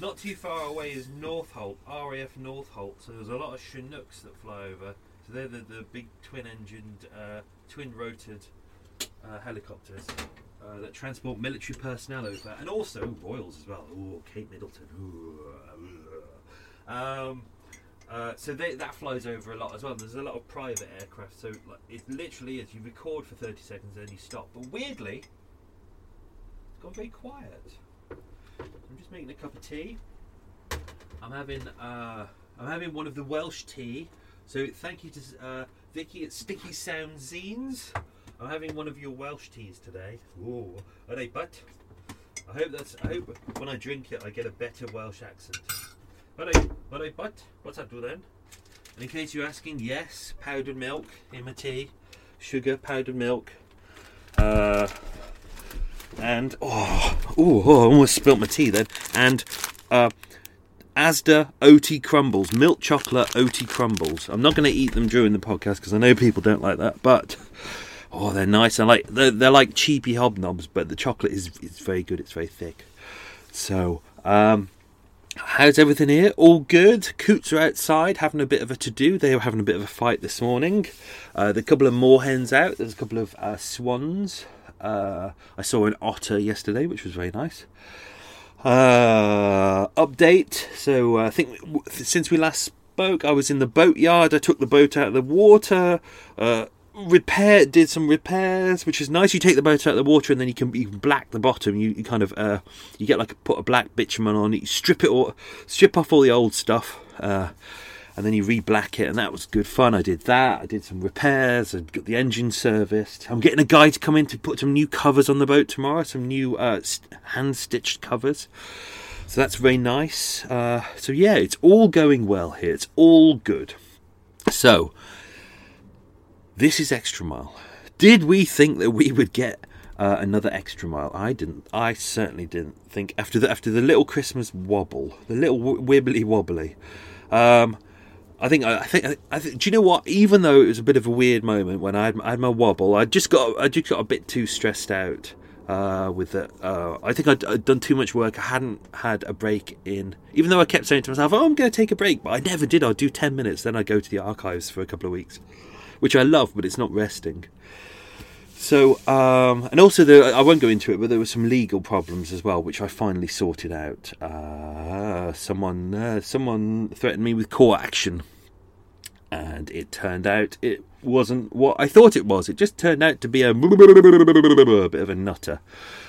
Not too far away is Northolt, RAF Northolt. So there's a lot of Chinooks that fly over. So they're the, the big twin-engined, uh, twin-rotored uh, helicopters uh, that transport military personnel over, and also Royals as well. Ooh, Kate Middleton. Ooh, uh, um, uh, so they, that flies over a lot as well. There's a lot of private aircraft, so like, it literally is you record for 30 seconds, then you stop. But weirdly, it's gone very quiet. I'm just making a cup of tea. I'm having uh, I'm having one of the Welsh tea. So thank you to uh, Vicky at Sticky Sound Zines. I'm having one of your Welsh teas today. Ooh, are they but? I hope that's. I hope when I drink it, I get a better Welsh accent. But I, but I, but what's that do then? And in case you're asking, yes, powdered milk in my tea, sugar, powdered milk, uh, and oh, oh, oh, I almost spilt my tea then. And uh, Asda OT crumbles, milk chocolate OT crumbles. I'm not going to eat them during the podcast because I know people don't like that, but oh, they're nice. I like they're, they're like cheapy hobnobs, but the chocolate is is very good. It's very thick. So, um, how's everything here? All good. Coots are outside having a bit of a to do. They were having a bit of a fight this morning. Uh, a couple of moorhens out. There's a couple of uh, swans. Uh, I saw an otter yesterday, which was very nice. Uh, update. So uh, I think since we last spoke, I was in the boatyard. I took the boat out of the water. Uh, repair did some repairs, which is nice. You take the boat out of the water and then you can you can black the bottom. You, you kind of uh, you get like a, put a black bitumen on it. You strip it all, strip off all the old stuff. Uh, and then you re-black it, and that was good fun. I did that. I did some repairs. I got the engine serviced. I'm getting a guy to come in to put some new covers on the boat tomorrow. Some new uh, hand-stitched covers. So that's very nice. Uh, so yeah, it's all going well here. It's all good. So this is extra mile. Did we think that we would get uh, another extra mile? I didn't. I certainly didn't think after the after the little Christmas wobble, the little wibbly wobbly. Um, I think I think I think. Do you know what? Even though it was a bit of a weird moment when I had, I had my wobble, I just got I just got a bit too stressed out uh, with it. Uh, I think I'd, I'd, done too much work. I hadn't had a break in. Even though I kept saying to myself, "Oh, I'm going to take a break," but I never did. I'd do ten minutes, then I'd go to the archives for a couple of weeks, which I love, but it's not resting. So, um, and also, the, I won't go into it, but there were some legal problems as well, which I finally sorted out. Uh, someone, uh, someone threatened me with court action, and it turned out it wasn't what I thought it was. It just turned out to be a bit of a nutter.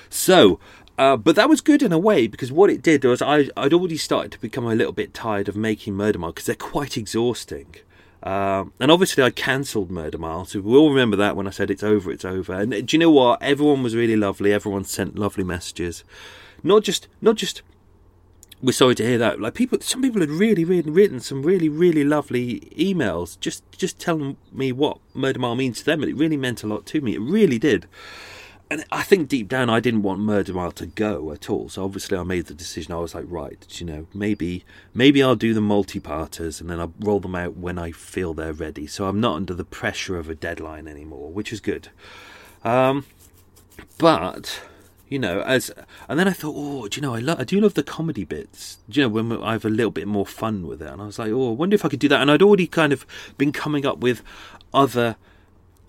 So, uh, but that was good in a way because what it did was I, I'd already started to become a little bit tired of making Murder Mile because they're quite exhausting. Um, and obviously, I cancelled Murder Mile, so we all remember that when I said it's over, it's over. And do you know what? Everyone was really lovely. Everyone sent lovely messages. Not just, not just. We're sorry to hear that. Like people, some people had really, really written some really, really lovely emails, just, just telling me what Murder Mile means to them, it really meant a lot to me. It really did and I think deep down I didn't want Murder Mile to go at all. So obviously I made the decision. I was like, right, you know, maybe maybe I'll do the multi-parters and then I'll roll them out when I feel they're ready. So I'm not under the pressure of a deadline anymore, which is good. Um, but you know, as and then I thought, oh, do you know, I love, I do love the comedy bits. Do you know, when I have a little bit more fun with it, and I was like, oh, I wonder if I could do that. And I'd already kind of been coming up with other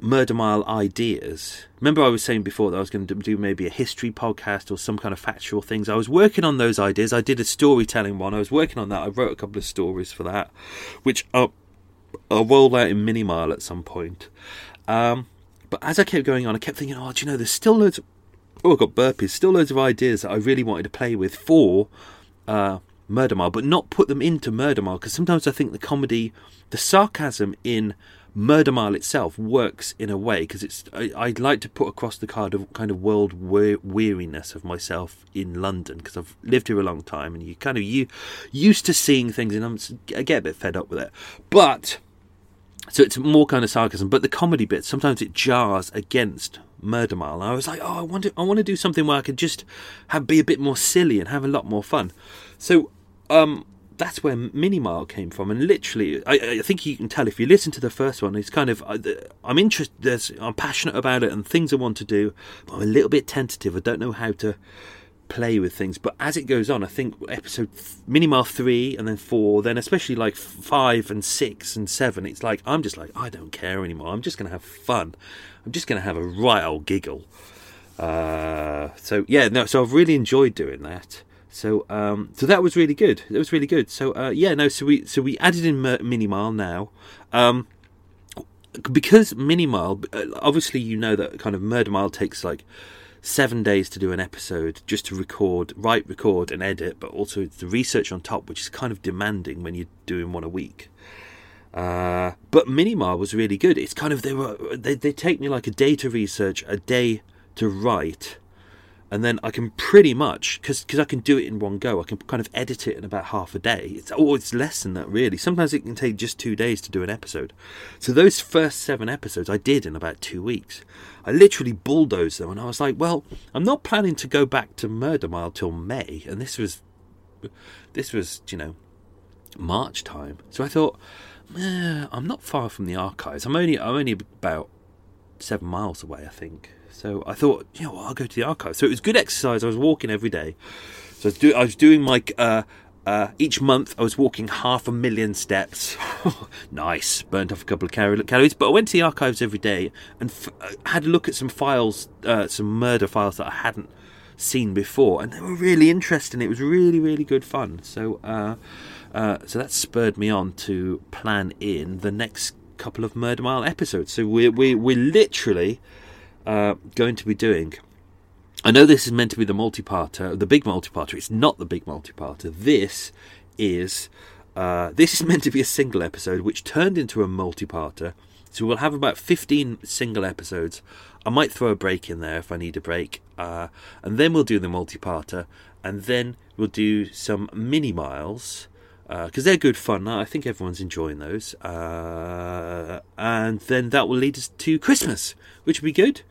Murder Mile ideas. Remember, I was saying before that I was going to do maybe a history podcast or some kind of factual things. I was working on those ideas. I did a storytelling one. I was working on that. I wrote a couple of stories for that, which I'll, roll out in Mini Mile at some point. Um, but as I kept going on, I kept thinking, oh, do you know, there's still loads. Of, oh, I've got burpees. Still loads of ideas that I really wanted to play with for uh, Murder Mile, but not put them into Murder Mile because sometimes I think the comedy, the sarcasm in Murder Mile itself works in a way because it's I, I like to put across the card of kind of world weariness of myself in London because I've lived here a long time and you kind of you used to seeing things and I'm, I get a bit fed up with it, but so it's more kind of sarcasm. But the comedy bit sometimes it jars against Murder Mile. And I was like, oh, I want to I want to do something where I could just have be a bit more silly and have a lot more fun. So um that's where Mini Mile came from. And literally, I, I, think you can tell if you listen to the first one, it's kind of I'm interested, I'm passionate about it, and things I want to do, but I'm a little bit tentative. I don't know how to play with things. But as it goes on, I think episode Mini Mile three and then four, then especially like five and six and seven, it's like I'm just like I don't care anymore. I'm just going to have fun. I'm just going to have a right old giggle. Uh, so yeah, no. So I've really enjoyed doing that. So um, so that was really good. That was really good. So uh, yeah, no. So we so we added in Mini Mile now. Um, because Mini Mile, uh, obviously you know that kind of Murder Mile takes like seven days to do an episode just to record, write, record, and edit, but also the research on top, which is kind of demanding when you're doing one a week. Uh, but Mini Mile was really good. It's kind of they were they they take me like a day to research, a day to write, and then I can pretty much because because I can do it in one go. I can kind of edit it in about half a day. It's oh, it's less than that really. Sometimes it can take just two days to do an episode. So those first seven episodes I did in about two weeks. I literally bulldozed them, and I was like, well, I'm not planning to go back to Murder Mile till May, and this was this was you know March time. So I thought, eh, I'm not far from the archives. I'm only I'm only about seven miles away, I think. So I thought, you know what, I'll go to the archives. So it was good exercise. I was walking every day. So I was, do, I was doing my uh, uh, each month I was walking half a million steps. nice, burnt off a couple of cal- calories. But I went to the archives every day and f- uh, had a look at some files, uh, some murder files that I hadn't seen before, and they were really interesting. It was really, really good fun. So, uh, uh, so that spurred me on to plan in the next couple of Murder Mile episodes. So we're we, we're literally uh, going to be doing. I know this is meant to be the multi-parter, the big multi-parter. It's not the big multi-parter. This is uh, this is meant to be a single episode, which turned into a multi-parter. So we'll have about fifteen single episodes. I might throw a break in there if I need a break, uh, and then we'll do the multi-parter, and then we'll do some mini miles because uh, they're good fun. I think everyone's enjoying those, uh, and then that will lead us to Christmas, which will be good.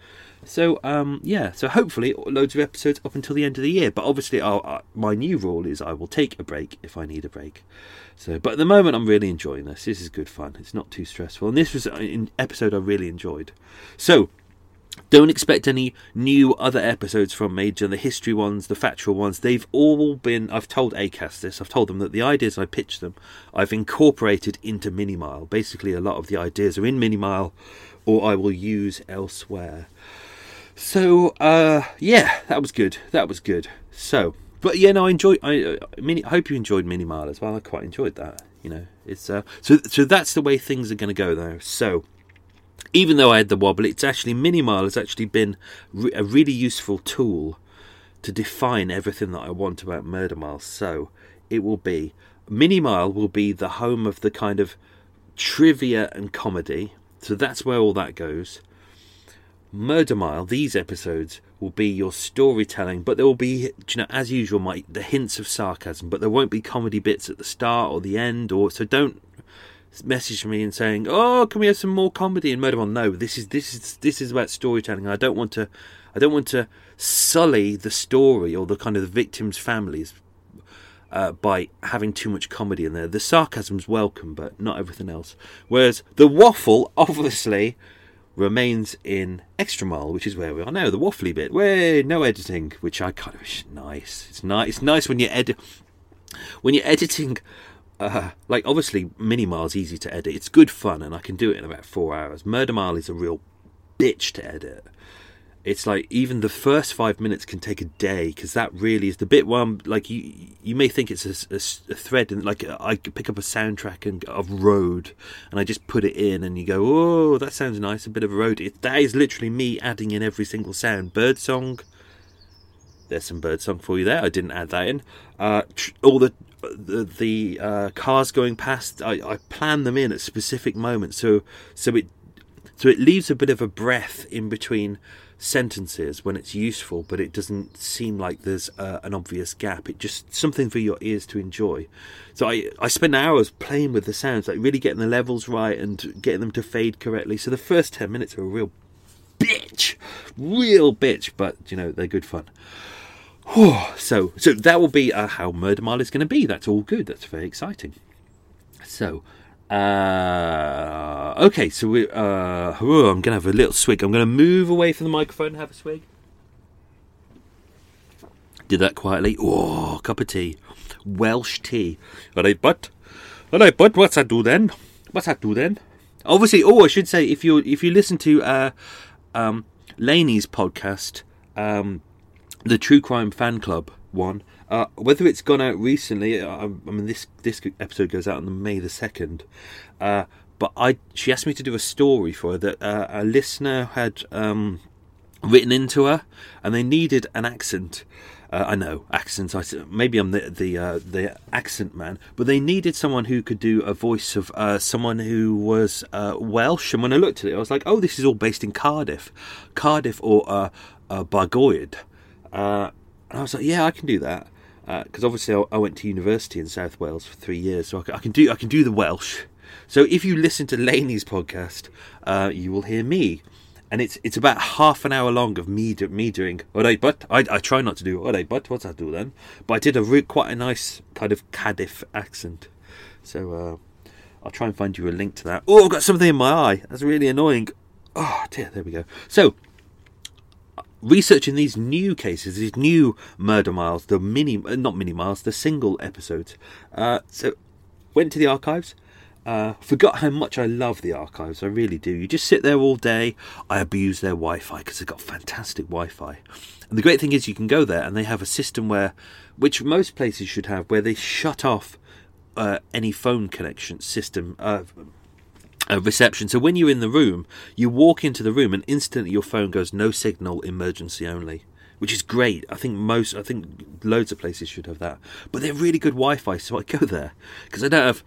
So um, yeah, so hopefully loads of episodes up until the end of the year. But obviously, uh, my new rule is I will take a break if I need a break. So, but at the moment, I'm really enjoying this. This is good fun. It's not too stressful, and this was an episode I really enjoyed. So, don't expect any new other episodes from Major. The history ones, the factual ones, they've all been. I've told ACAST this. I've told them that the ideas I pitched them, I've incorporated into Minimile. Basically, a lot of the ideas are in Minimile, or I will use elsewhere. So, uh, yeah, that was good. That was good. So, but yeah, no, I enjoy. I, I mean, I hope you enjoyed Minimile as well. I quite enjoyed that. You know, it's uh, so so that's the way things are going to go though. So, even though I had the wobble, it's actually Minimile has actually been re- a really useful tool to define everything that I want about Murder Mile. So, it will be Minimile will be the home of the kind of trivia and comedy. So that's where all that goes. Murder Mile, these episodes will be your storytelling, but there will be, you know, as usual, my the hints of sarcasm, but there won't be comedy bits at the start or the end, or so don't message me and saying, "Oh, can we have some more comedy in Murder Mile?" No, this is this is this is about storytelling. I don't want to, I don't want to sully the story or the kind of the victims' families uh, by having too much comedy in there. The sarcasm's welcome, but not everything else. Whereas the waffle, obviously remains in extra mile, which is where we are now, the waffly bit. Where no editing, which I kind of wish nice. It's nice. It's nice when you edit when you're editing. Uh, like obviously, mini mile's easy to edit. It's good fun, and I can do it in about four hours. Murder Mile is a real bitch to edit. It's like even the first five minutes can take a day because that really is the bit where I'm like you you may think it's a, a, a thread and like I pick up a soundtrack and of road and I just put it in and you go oh that sounds nice a bit of a road. It, that is literally me adding in every single sound. Bird song. There's some bird song for you there. I didn't add that in. Uh, tr- all the the, the uh, cars going past I, I plan them in at specific moments so so it so it leaves a bit of a breath in between sentences when it's useful, but it doesn't seem like there's uh, an obvious gap. It just something for your ears to enjoy. So I I spend hours playing with the sounds, like really getting the levels right and getting them to fade correctly. So the first ten minutes are a real bitch, real bitch, but you know they're good fun. So so that will be uh, how Murder Mile is going to be. That's all good. That's very exciting. So uh, okay, so we. Uh, oh, I'm gonna have a little swig. I'm gonna move away from the microphone and have a swig. Did that quietly. Oh, cup of tea, Welsh tea. All right, but, all right, but what's that do then? What's that do then? Obviously, oh, I should say if you if you listen to uh, um, Laney's podcast, um, the True Crime Fan Club one, uh, whether it's gone out recently, uh, I, I, mean this this episode goes out on May the second, uh, but I she asked me to do a story for her that uh, a listener had um, written into her, and they needed an accent. Uh, I know accents. I maybe I'm the the uh, the accent man, but they needed someone who could do a voice of someone who was Welsh. And when I looked at it, I was like, oh, this is all based in Cardiff, Cardiff or uh, Bargoed. And I was like, yeah, I can do that because uh, obviously I, I, went to university in South Wales for three years, so I can, I can do I can do the Welsh. So if you listen to Laney's podcast, uh, you will hear me, and it's it's about half an hour long of me do, me doing. Alright, but I, I try not to do alright, but what's that do then? But I did a re- quite a nice kind of Cardiff accent. So uh, I'll try and find you a link to that. Oh, I've got something in my eye. That's really annoying. Oh dear, there we go. So researching these new cases, these new murder miles, the mini, uh, not mini miles, the single episodes. Uh, so went to the archives. Uh, forgot how much I love the archives. I really do. You just sit there all day. I abuse their Wi-Fi because they've got fantastic Wi-Fi. And the great thing is, you can go there and they have a system where, which most places should have, where they shut off uh, any phone connection system. Reception. So when you're in the room, you walk into the room and instantly your phone goes no signal, emergency only, which is great. I think most, I think loads of places should have that. But they're really good Wi-Fi, so I go there because I don't have.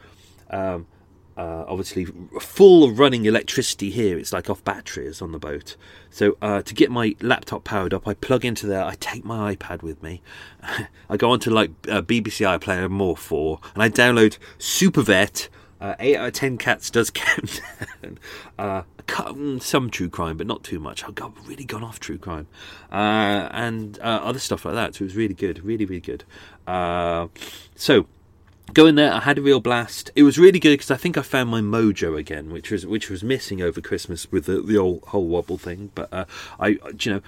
Um, uh, obviously full running electricity here. It's like off batteries on the boat. So uh, to get my laptop powered up, I plug into there. I take my iPad with me. I go onto like uh, BBC iPlayer More 4 and I download Supervet. Uh, eight out of ten cats does count. uh, some true crime, but not too much. I've got really gone off true crime uh, and uh, other stuff like that. So it was really good, really, really good. Uh, so going there, I had a real blast. It was really good because I think I found my mojo again, which was which was missing over Christmas with the, the old whole wobble thing. But uh, I, you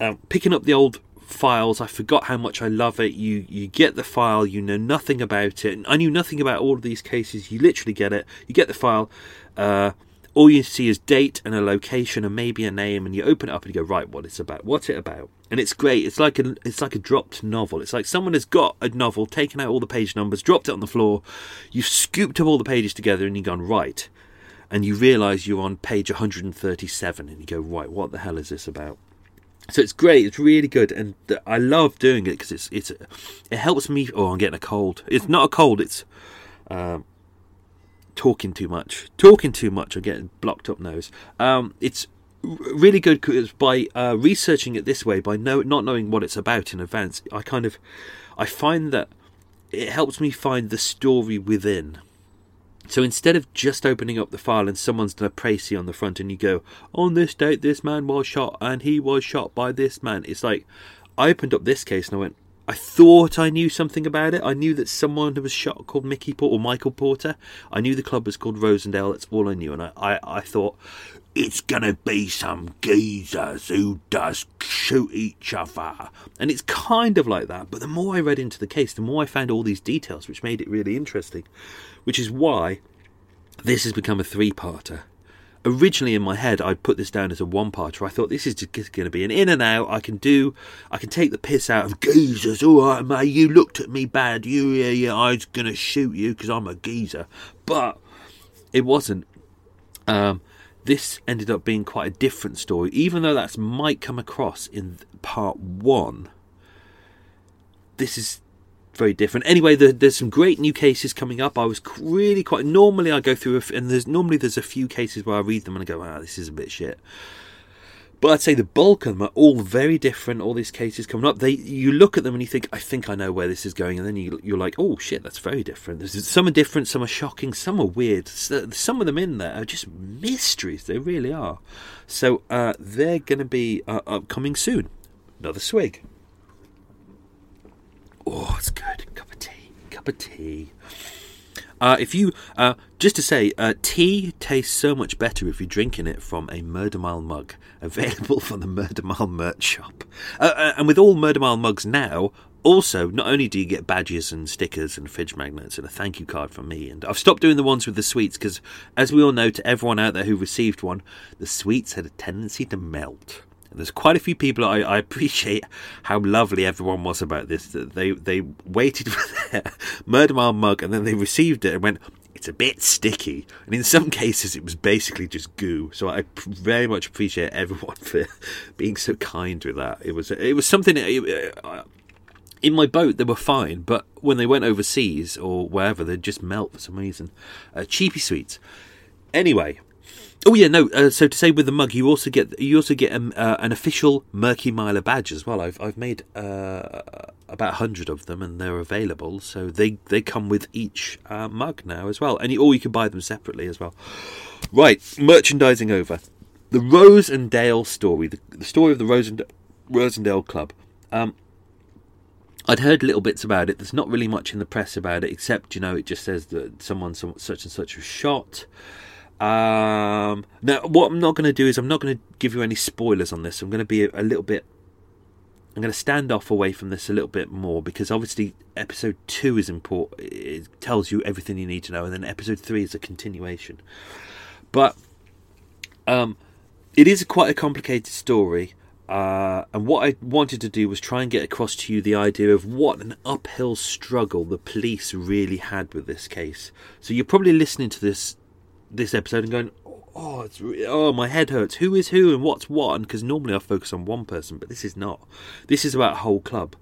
know, picking up the old files, I forgot how much I love it. You you get the file, you know nothing about it. I knew nothing about all of these cases. You literally get it. You get the file. Uh, all you see is date and a location and maybe a name, and you open it up and you go, right, what it's about? What's it about? And it's great. It's like a it's like a dropped novel. It's like someone has got a novel, taken out all the page numbers, dropped it on the floor, you've scooped up all the pages together, and you've gone right. And you realise you're on page 137, and you go, right, what the hell is this about? So it's great. It's really good, and I love doing it because it's it's it helps me. Oh, I'm getting a cold. It's not a cold. It's um, talking too much. Talking too much. I'm getting blocked up nose. Um, it's really good because by uh, researching it this way, by know, not knowing what it's about in advance, I kind of I find that it helps me find the story within. So instead of just opening up the file and someone's done a précis on the front and you go, on this date this man was shot and he was shot by this man, it's like I opened up this case and I went, I thought I knew something about it. I knew that someone was shot called Mickey Porter or Michael Porter. I knew the club was called Rosendale. That's all I knew. And I, I, I thought, it's gonna be some geezers who does shoot each other. And it's kind of like that. But the more I read into the case, the more I found all these details, which made it really interesting. Which is why this has become a three parter originally in my head I'd put this down as a one parter. I thought this is just going to be an in and out. I can do, I can take the piss out of geezers. All right, mate, you looked at me bad. You, yeah, yeah, I was going to shoot you because I'm a geezer. But it wasn't. Um, this ended up being quite a different story, even though that might come across in part one. This is very different. Anyway, the, there's some great new cases coming up. I was really quite. Normally, I go through and there's normally there's a few cases where I read them and I go, "Ah, this is a bit shit." But I'd say the bulk of them are all very different. All these cases coming up, they you look at them and you think, "I think I know where this is going," and then you you're like, "Oh shit, that's very different." There's, some are different, some are shocking, some are weird. Some of them in there are just mysteries. They really are. So uh, they're going to be uh, upcoming soon. Another swig. Oh, it's good. Cup of tea. Cup of tea. Uh, if you, uh, just to say, uh, tea tastes so much better if you're drinking it from a Murder Mile mug, available from the Murder Mile merch shop. Uh, uh, and with all Murder Mile mugs now, also, not only do you get badges and stickers and fridge magnets and a thank you card from me, and I've stopped doing the ones with the sweets because, as we all know, to everyone out there who received one, the sweets had a tendency to melt. And there's quite a few people I, I, appreciate how lovely everyone was about this. That they they waited for their murder mile mug and then they received it and went, it's a bit sticky. And in some cases, it was basically just goo. So I very much appreciate everyone for being so kind with that. It was it was something. Uh, in my boat, they were fine, but when they went overseas or wherever, they'd just melt for some reason. Uh, cheapy sweets. Anyway, Oh yeah, no. Uh, so to say with the mug, you also get you also get um, uh, an official Murder Miler badge as well. I've I've made uh, about hundred of them, and they're available. So they they come with each uh, mug now as well, and you, or you can buy them separately as well. Right, merchandising over. The Rosendale story, the, the story of the Rose and Rosendale Club. Um, I'd heard little bits about it. There's not really much in the press about it, except you know it just says that someone some, such and such was shot. Um, now, what I'm not going to do is I'm not going to give you any spoilers on this. I'm going to be a, a little bit. I'm going to stand off away from this a little bit more because obviously episode two is important. It tells you everything you need to know, and then episode three is a continuation. But um, it is quite a complicated story. Uh, and what I wanted to do was try and get across to you the idea of what an uphill struggle the police really had with this case. So you're probably listening to this this episode and going, "Oh, it's oh, my head hurts. Who is who and what's what?" And because normally I focus on one person, but this is not. This is about a whole club.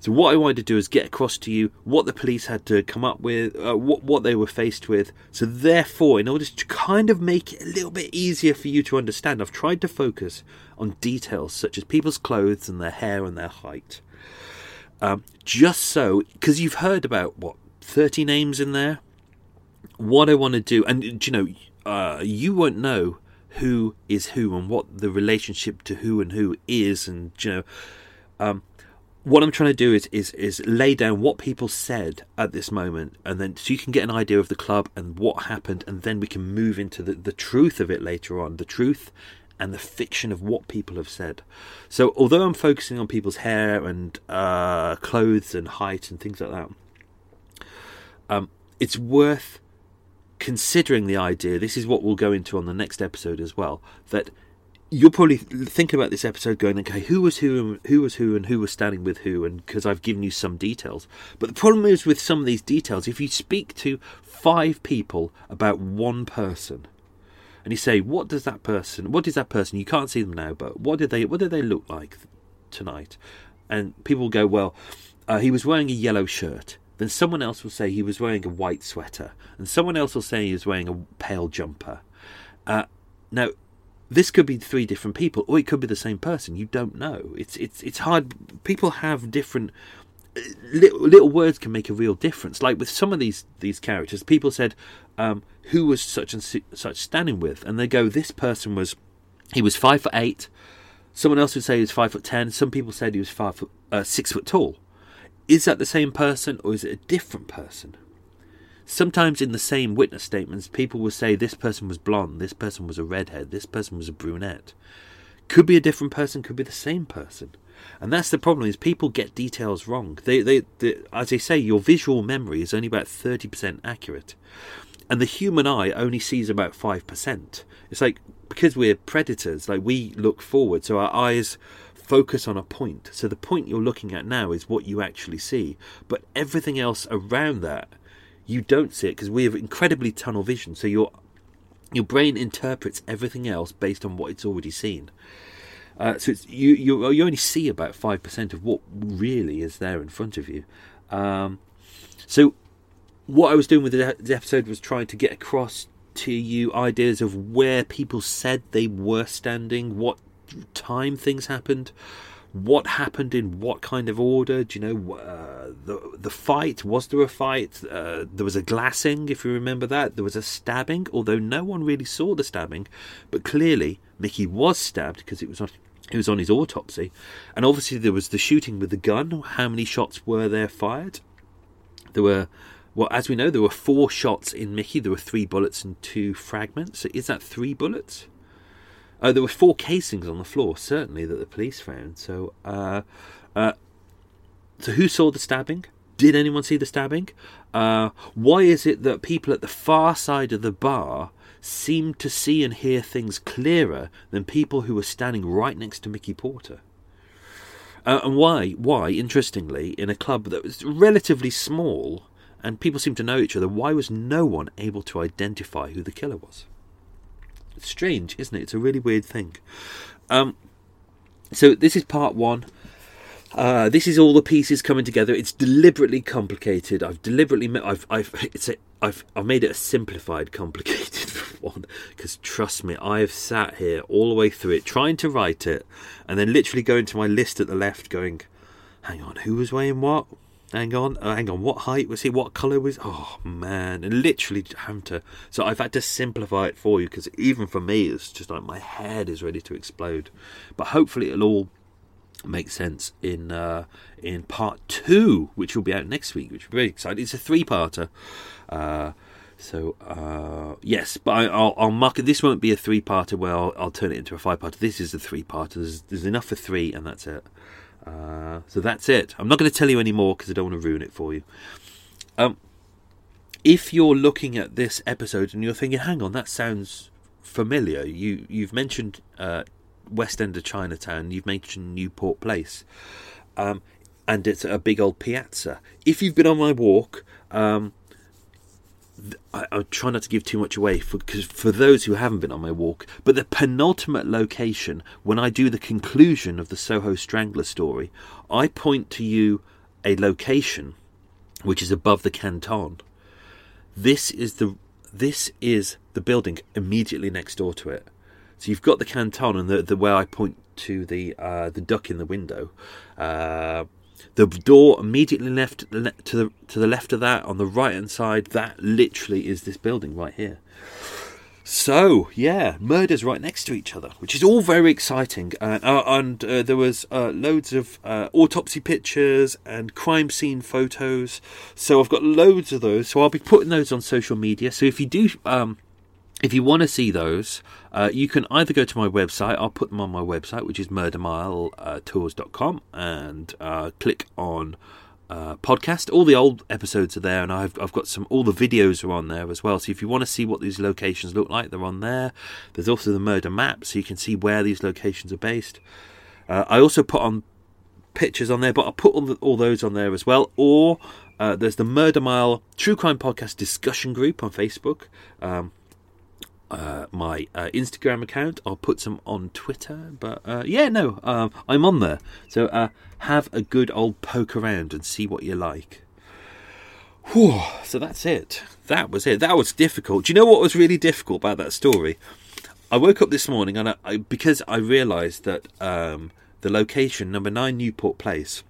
So what I wanted to do is get across to you what the police had to come up with, uh, what what they were faced with. So therefore, in order to kind of make it a little bit easier for you to understand, I've tried to focus on details such as people's clothes and their hair and their height. Um, just so, because you've heard about what thirty names in there. What I want to do, and you know, uh, you won't know who is who and what the relationship to who and who is, and you know. Um, what I'm trying to do is, is is lay down what people said at this moment, and then so you can get an idea of the club and what happened, and then we can move into the, the truth of it later on, the truth and the fiction of what people have said. So although I'm focusing on people's hair and uh, clothes and height and things like that, um, it's worth considering the idea. This is what we'll go into on the next episode as well. That you'll probably think about this episode going, okay, who was who and who was who and who was standing with who, and because I've given you some details. But the problem is with some of these details, if you speak to five people about one person, and you say, what does that person, what is that person? You can't see them now, but what did they, what did they look like tonight? And people go, well, uh, he was wearing a yellow shirt. Then someone else will say he was wearing a white sweater, and someone else will say he was wearing a pale jumper. Uh, now, this could be three different people, or it could be the same person. You don't know. It's it's it's hard. People have different little, little words can make a real difference. Like with some of these these characters, people said um, who was such and such standing with, and they go, this person was he was five foot eight. Someone else would say he was five foot ten. Some people said he was five foot uh, six foot tall. Is that the same person, or is it a different person? Sometimes in the same witness statements, people will say this person was blonde, this person was a redhead, this person was a brunette. Could be a different person, could be the same person. And that's the problem is people get details wrong. They, they, they, as they say, your visual memory is only about 30% accurate. And the human eye only sees about 5%. It's like, because we're predators, like we look forward, so our eyes focus on a point. So the point you're looking at now is what you actually see. But everything else around that you don't see it because we have incredibly tunnel vision. So your your brain interprets everything else based on what it's already seen. Uh, so you, you you only see about five percent of what really is there in front of you. Um, so what I was doing with the episode was trying to get across to you ideas of where people said they were standing, what time things happened, what happened in what kind of order. Do you know uh, the the fight? Was there a fight? Uh, there was a glassing, if you remember that. There was a stabbing, although no one really saw the stabbing, but clearly Mickey was stabbed because it was it was on his autopsy, and obviously there was the shooting with the gun. How many shots were there fired? There were. Well, as we know, there were four shots in Mickey. There were three bullets and two fragments. Is that three bullets? Uh, there were four casings on the floor, certainly that the police found. So, uh, uh, so who saw the stabbing? Did anyone see the stabbing? Uh, why is it that people at the far side of the bar seem to see and hear things clearer than people who were standing right next to Mickey Porter? Uh, and why? Why? Interestingly, in a club that was relatively small and people seemed to know each other, why was no one able to identify who the killer was? Strange, isn't it? It's a really weird thing. Um, so this is part one. Uh, this is all the pieces coming together. It's deliberately complicated. I've deliberately, I've, I've, it's a, I've, I've made it a simplified, complicated one. Because trust me, I have sat here all the way through it, trying to write it, and then literally going to my list at the left, going, "Hang on, who was weighing what? Hang on, oh, hang on. What height was he? What colour was? Oh man, and literally having to. So I've had to simplify it for you because even for me, it's just like my head is ready to explode. But hopefully, it'll all make sense in uh, in part two, which will be out next week, which will be very exciting. It's a three-parter. Uh, so uh, yes, but I, will I'll mark it. This won't be a three-parter where I'll, I'll turn it into a five-parter. This is a three-parter. There's, there's enough for three, and that's it. Uh, so that's it. I'm not going to tell you any more because I don't want to ruin it for you. Um, if you're looking at this episode and you're thinking, "Hang on, that sounds familiar," you you've mentioned uh, West End of Chinatown. You've mentioned Newport Place, um, and it's a big old piazza. If you've been on my walk. Um, I, I try not to give too much away for for those who haven't been on my walk, but the penultimate location when I do the conclusion of the Soho Strangler story, I point to you a location which is above the canton. This is the this is the building immediately next door to it. So you've got the canton and the, the where I point to the uh, the duck in the window. Uh, the door immediately left to the to the left of that on the right hand side. That literally is this building right here. So yeah, murders right next to each other, which is all very exciting. Uh, and uh, there was uh, loads of uh, autopsy pictures and crime scene photos. So I've got loads of those. So I'll be putting those on social media. So if you do um, if you want to see those, uh, you can either go to my website, I'll put them on my website, which is murdermiletours.com, and uh, click on uh, podcast. All the old episodes are there, and I've, I've got some, all the videos are on there as well. So if you want to see what these locations look like, they're on there. There's also the murder map, so you can see where these locations are based. Uh, I also put on pictures on there, but I'll put all, the, all those on there as well. Or uh, there's the Murder Mile True Crime Podcast discussion group on Facebook. Um, uh, my uh, Instagram account. I'll put some on Twitter, but uh, yeah, no, um, I'm on there. So uh, have a good old poke around and see what you like. Whew, so that's it. That was it. That was difficult. Do you know what was really difficult about that story? I woke up this morning and I, I because I realised that um, the location, number nine Newport Place,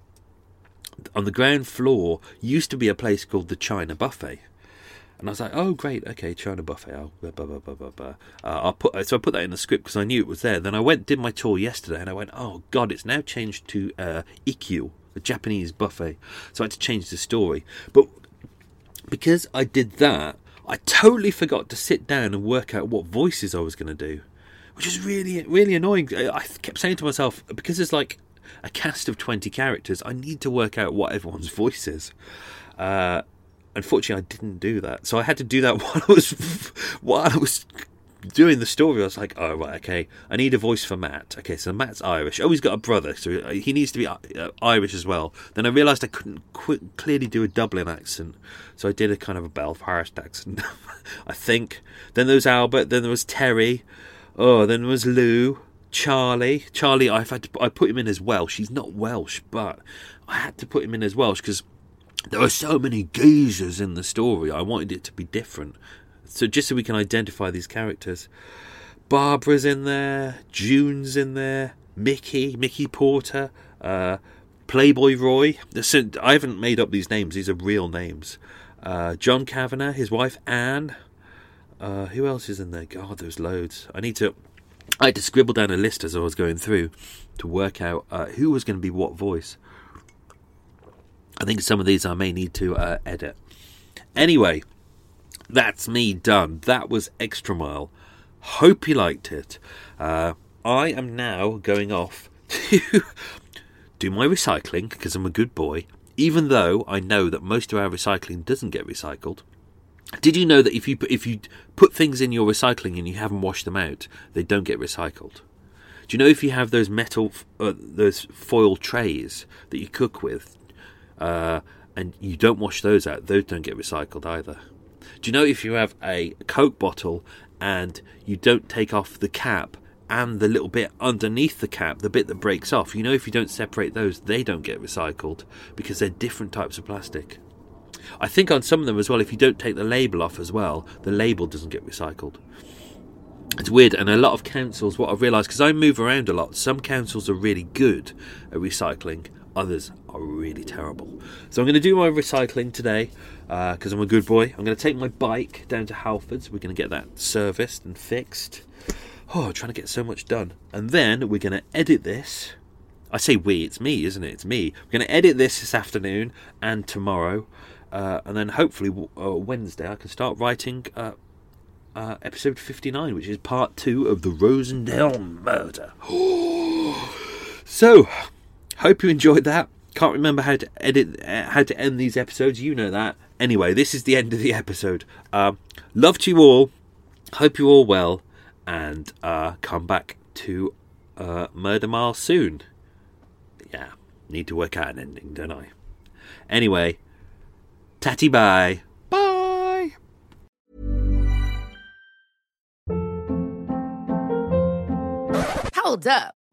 on the ground floor used to be a place called the China Buffet. And I was like, oh, great, okay, China buffet. I'll, blah, blah, blah, blah, blah. Uh, I'll put, so I put that in the script because I knew it was there. Then I went, did my tour yesterday, and I went, oh, God, it's now changed to uh, Ikkyu, the Japanese buffet. So I had to change the story. But because I did that, I totally forgot to sit down and work out what voices I was going to do, which is really, really annoying. I kept saying to myself, because there's like a cast of 20 characters, I need to work out what everyone's voice is. Uh, unfortunately, I didn't do that. So I had to do that while I was while I was doing the story. I was like, oh right, okay, I need a voice for Matt. Okay, so Matt's Irish. Oh, he's got a brother, so he needs to be uh, Irish as well. Then I realised I couldn't clearly do a Dublin accent, so I did a kind of a Belfast accent, I think. Then there was Albert. Then there was Terry. Oh, then there was Lou. Charlie, Charlie, I've had to, I put him in as Welsh. He's not Welsh, but I had to put him in as Welsh because there are so many geezers in the story. I wanted it to be different. So just so we can identify these characters. Barbara's in there, June's in there, Mickey, Mickey Porter, uh, Playboy Roy. I haven't made up these names, these are real names. Uh, John Kavanagh, his wife Anne. Uh, who else is in there? God, there's loads. I need to. I had to scribble down a list as I was going through to work out uh, who was going to be what voice. I think some of these I may need to uh, edit. Anyway, that's me done. That was Extra Mile. Hope you liked it. Uh, I am now going off to do my recycling because I'm a good boy, even though I know that most of our recycling doesn't get recycled. Did you know that if you if you put things in your recycling and you haven't washed them out, they don't get recycled? Do you know if you have those metal, uh, those foil trays that you cook with? Uh, and you don't wash those out, those don't get recycled either. Do you know if you have a Coke bottle and you don't take off the cap and the little bit underneath the cap, the bit that breaks off, you know if you don't separate those, they don't get recycled because they're different types of plastic. I think on some of them as well, if you don't take the label off as well, the label doesn't get recycled. It's weird, and a lot of councils, what I've realised, because I move around a lot, some councils are really good at recycling, others are really terrible. So I'm going to do my recycling today because uh, I'm a good boy. I'm going to take my bike down to Halfords. We're going to get that serviced and fixed. Oh, trying to get so much done. And then we're going to edit this. I say we, it's me, isn't it? It's me. We're going to edit this this afternoon and tomorrow, uh, and then hopefully uh, Wednesday I can start writing uh, uh, episode 59, which is part two of the Rosendale murder. so, hope you enjoyed that. Can't remember how to edit, uh, how to end these episodes. You know that. Anyway, this is the end of the episode. Uh, love to you all. Hope you're all well, and uh, come back to uh, Murder Mile soon. Yeah, need to work out an ending, don't I? Anyway, tatty bye. Bye. Hold up.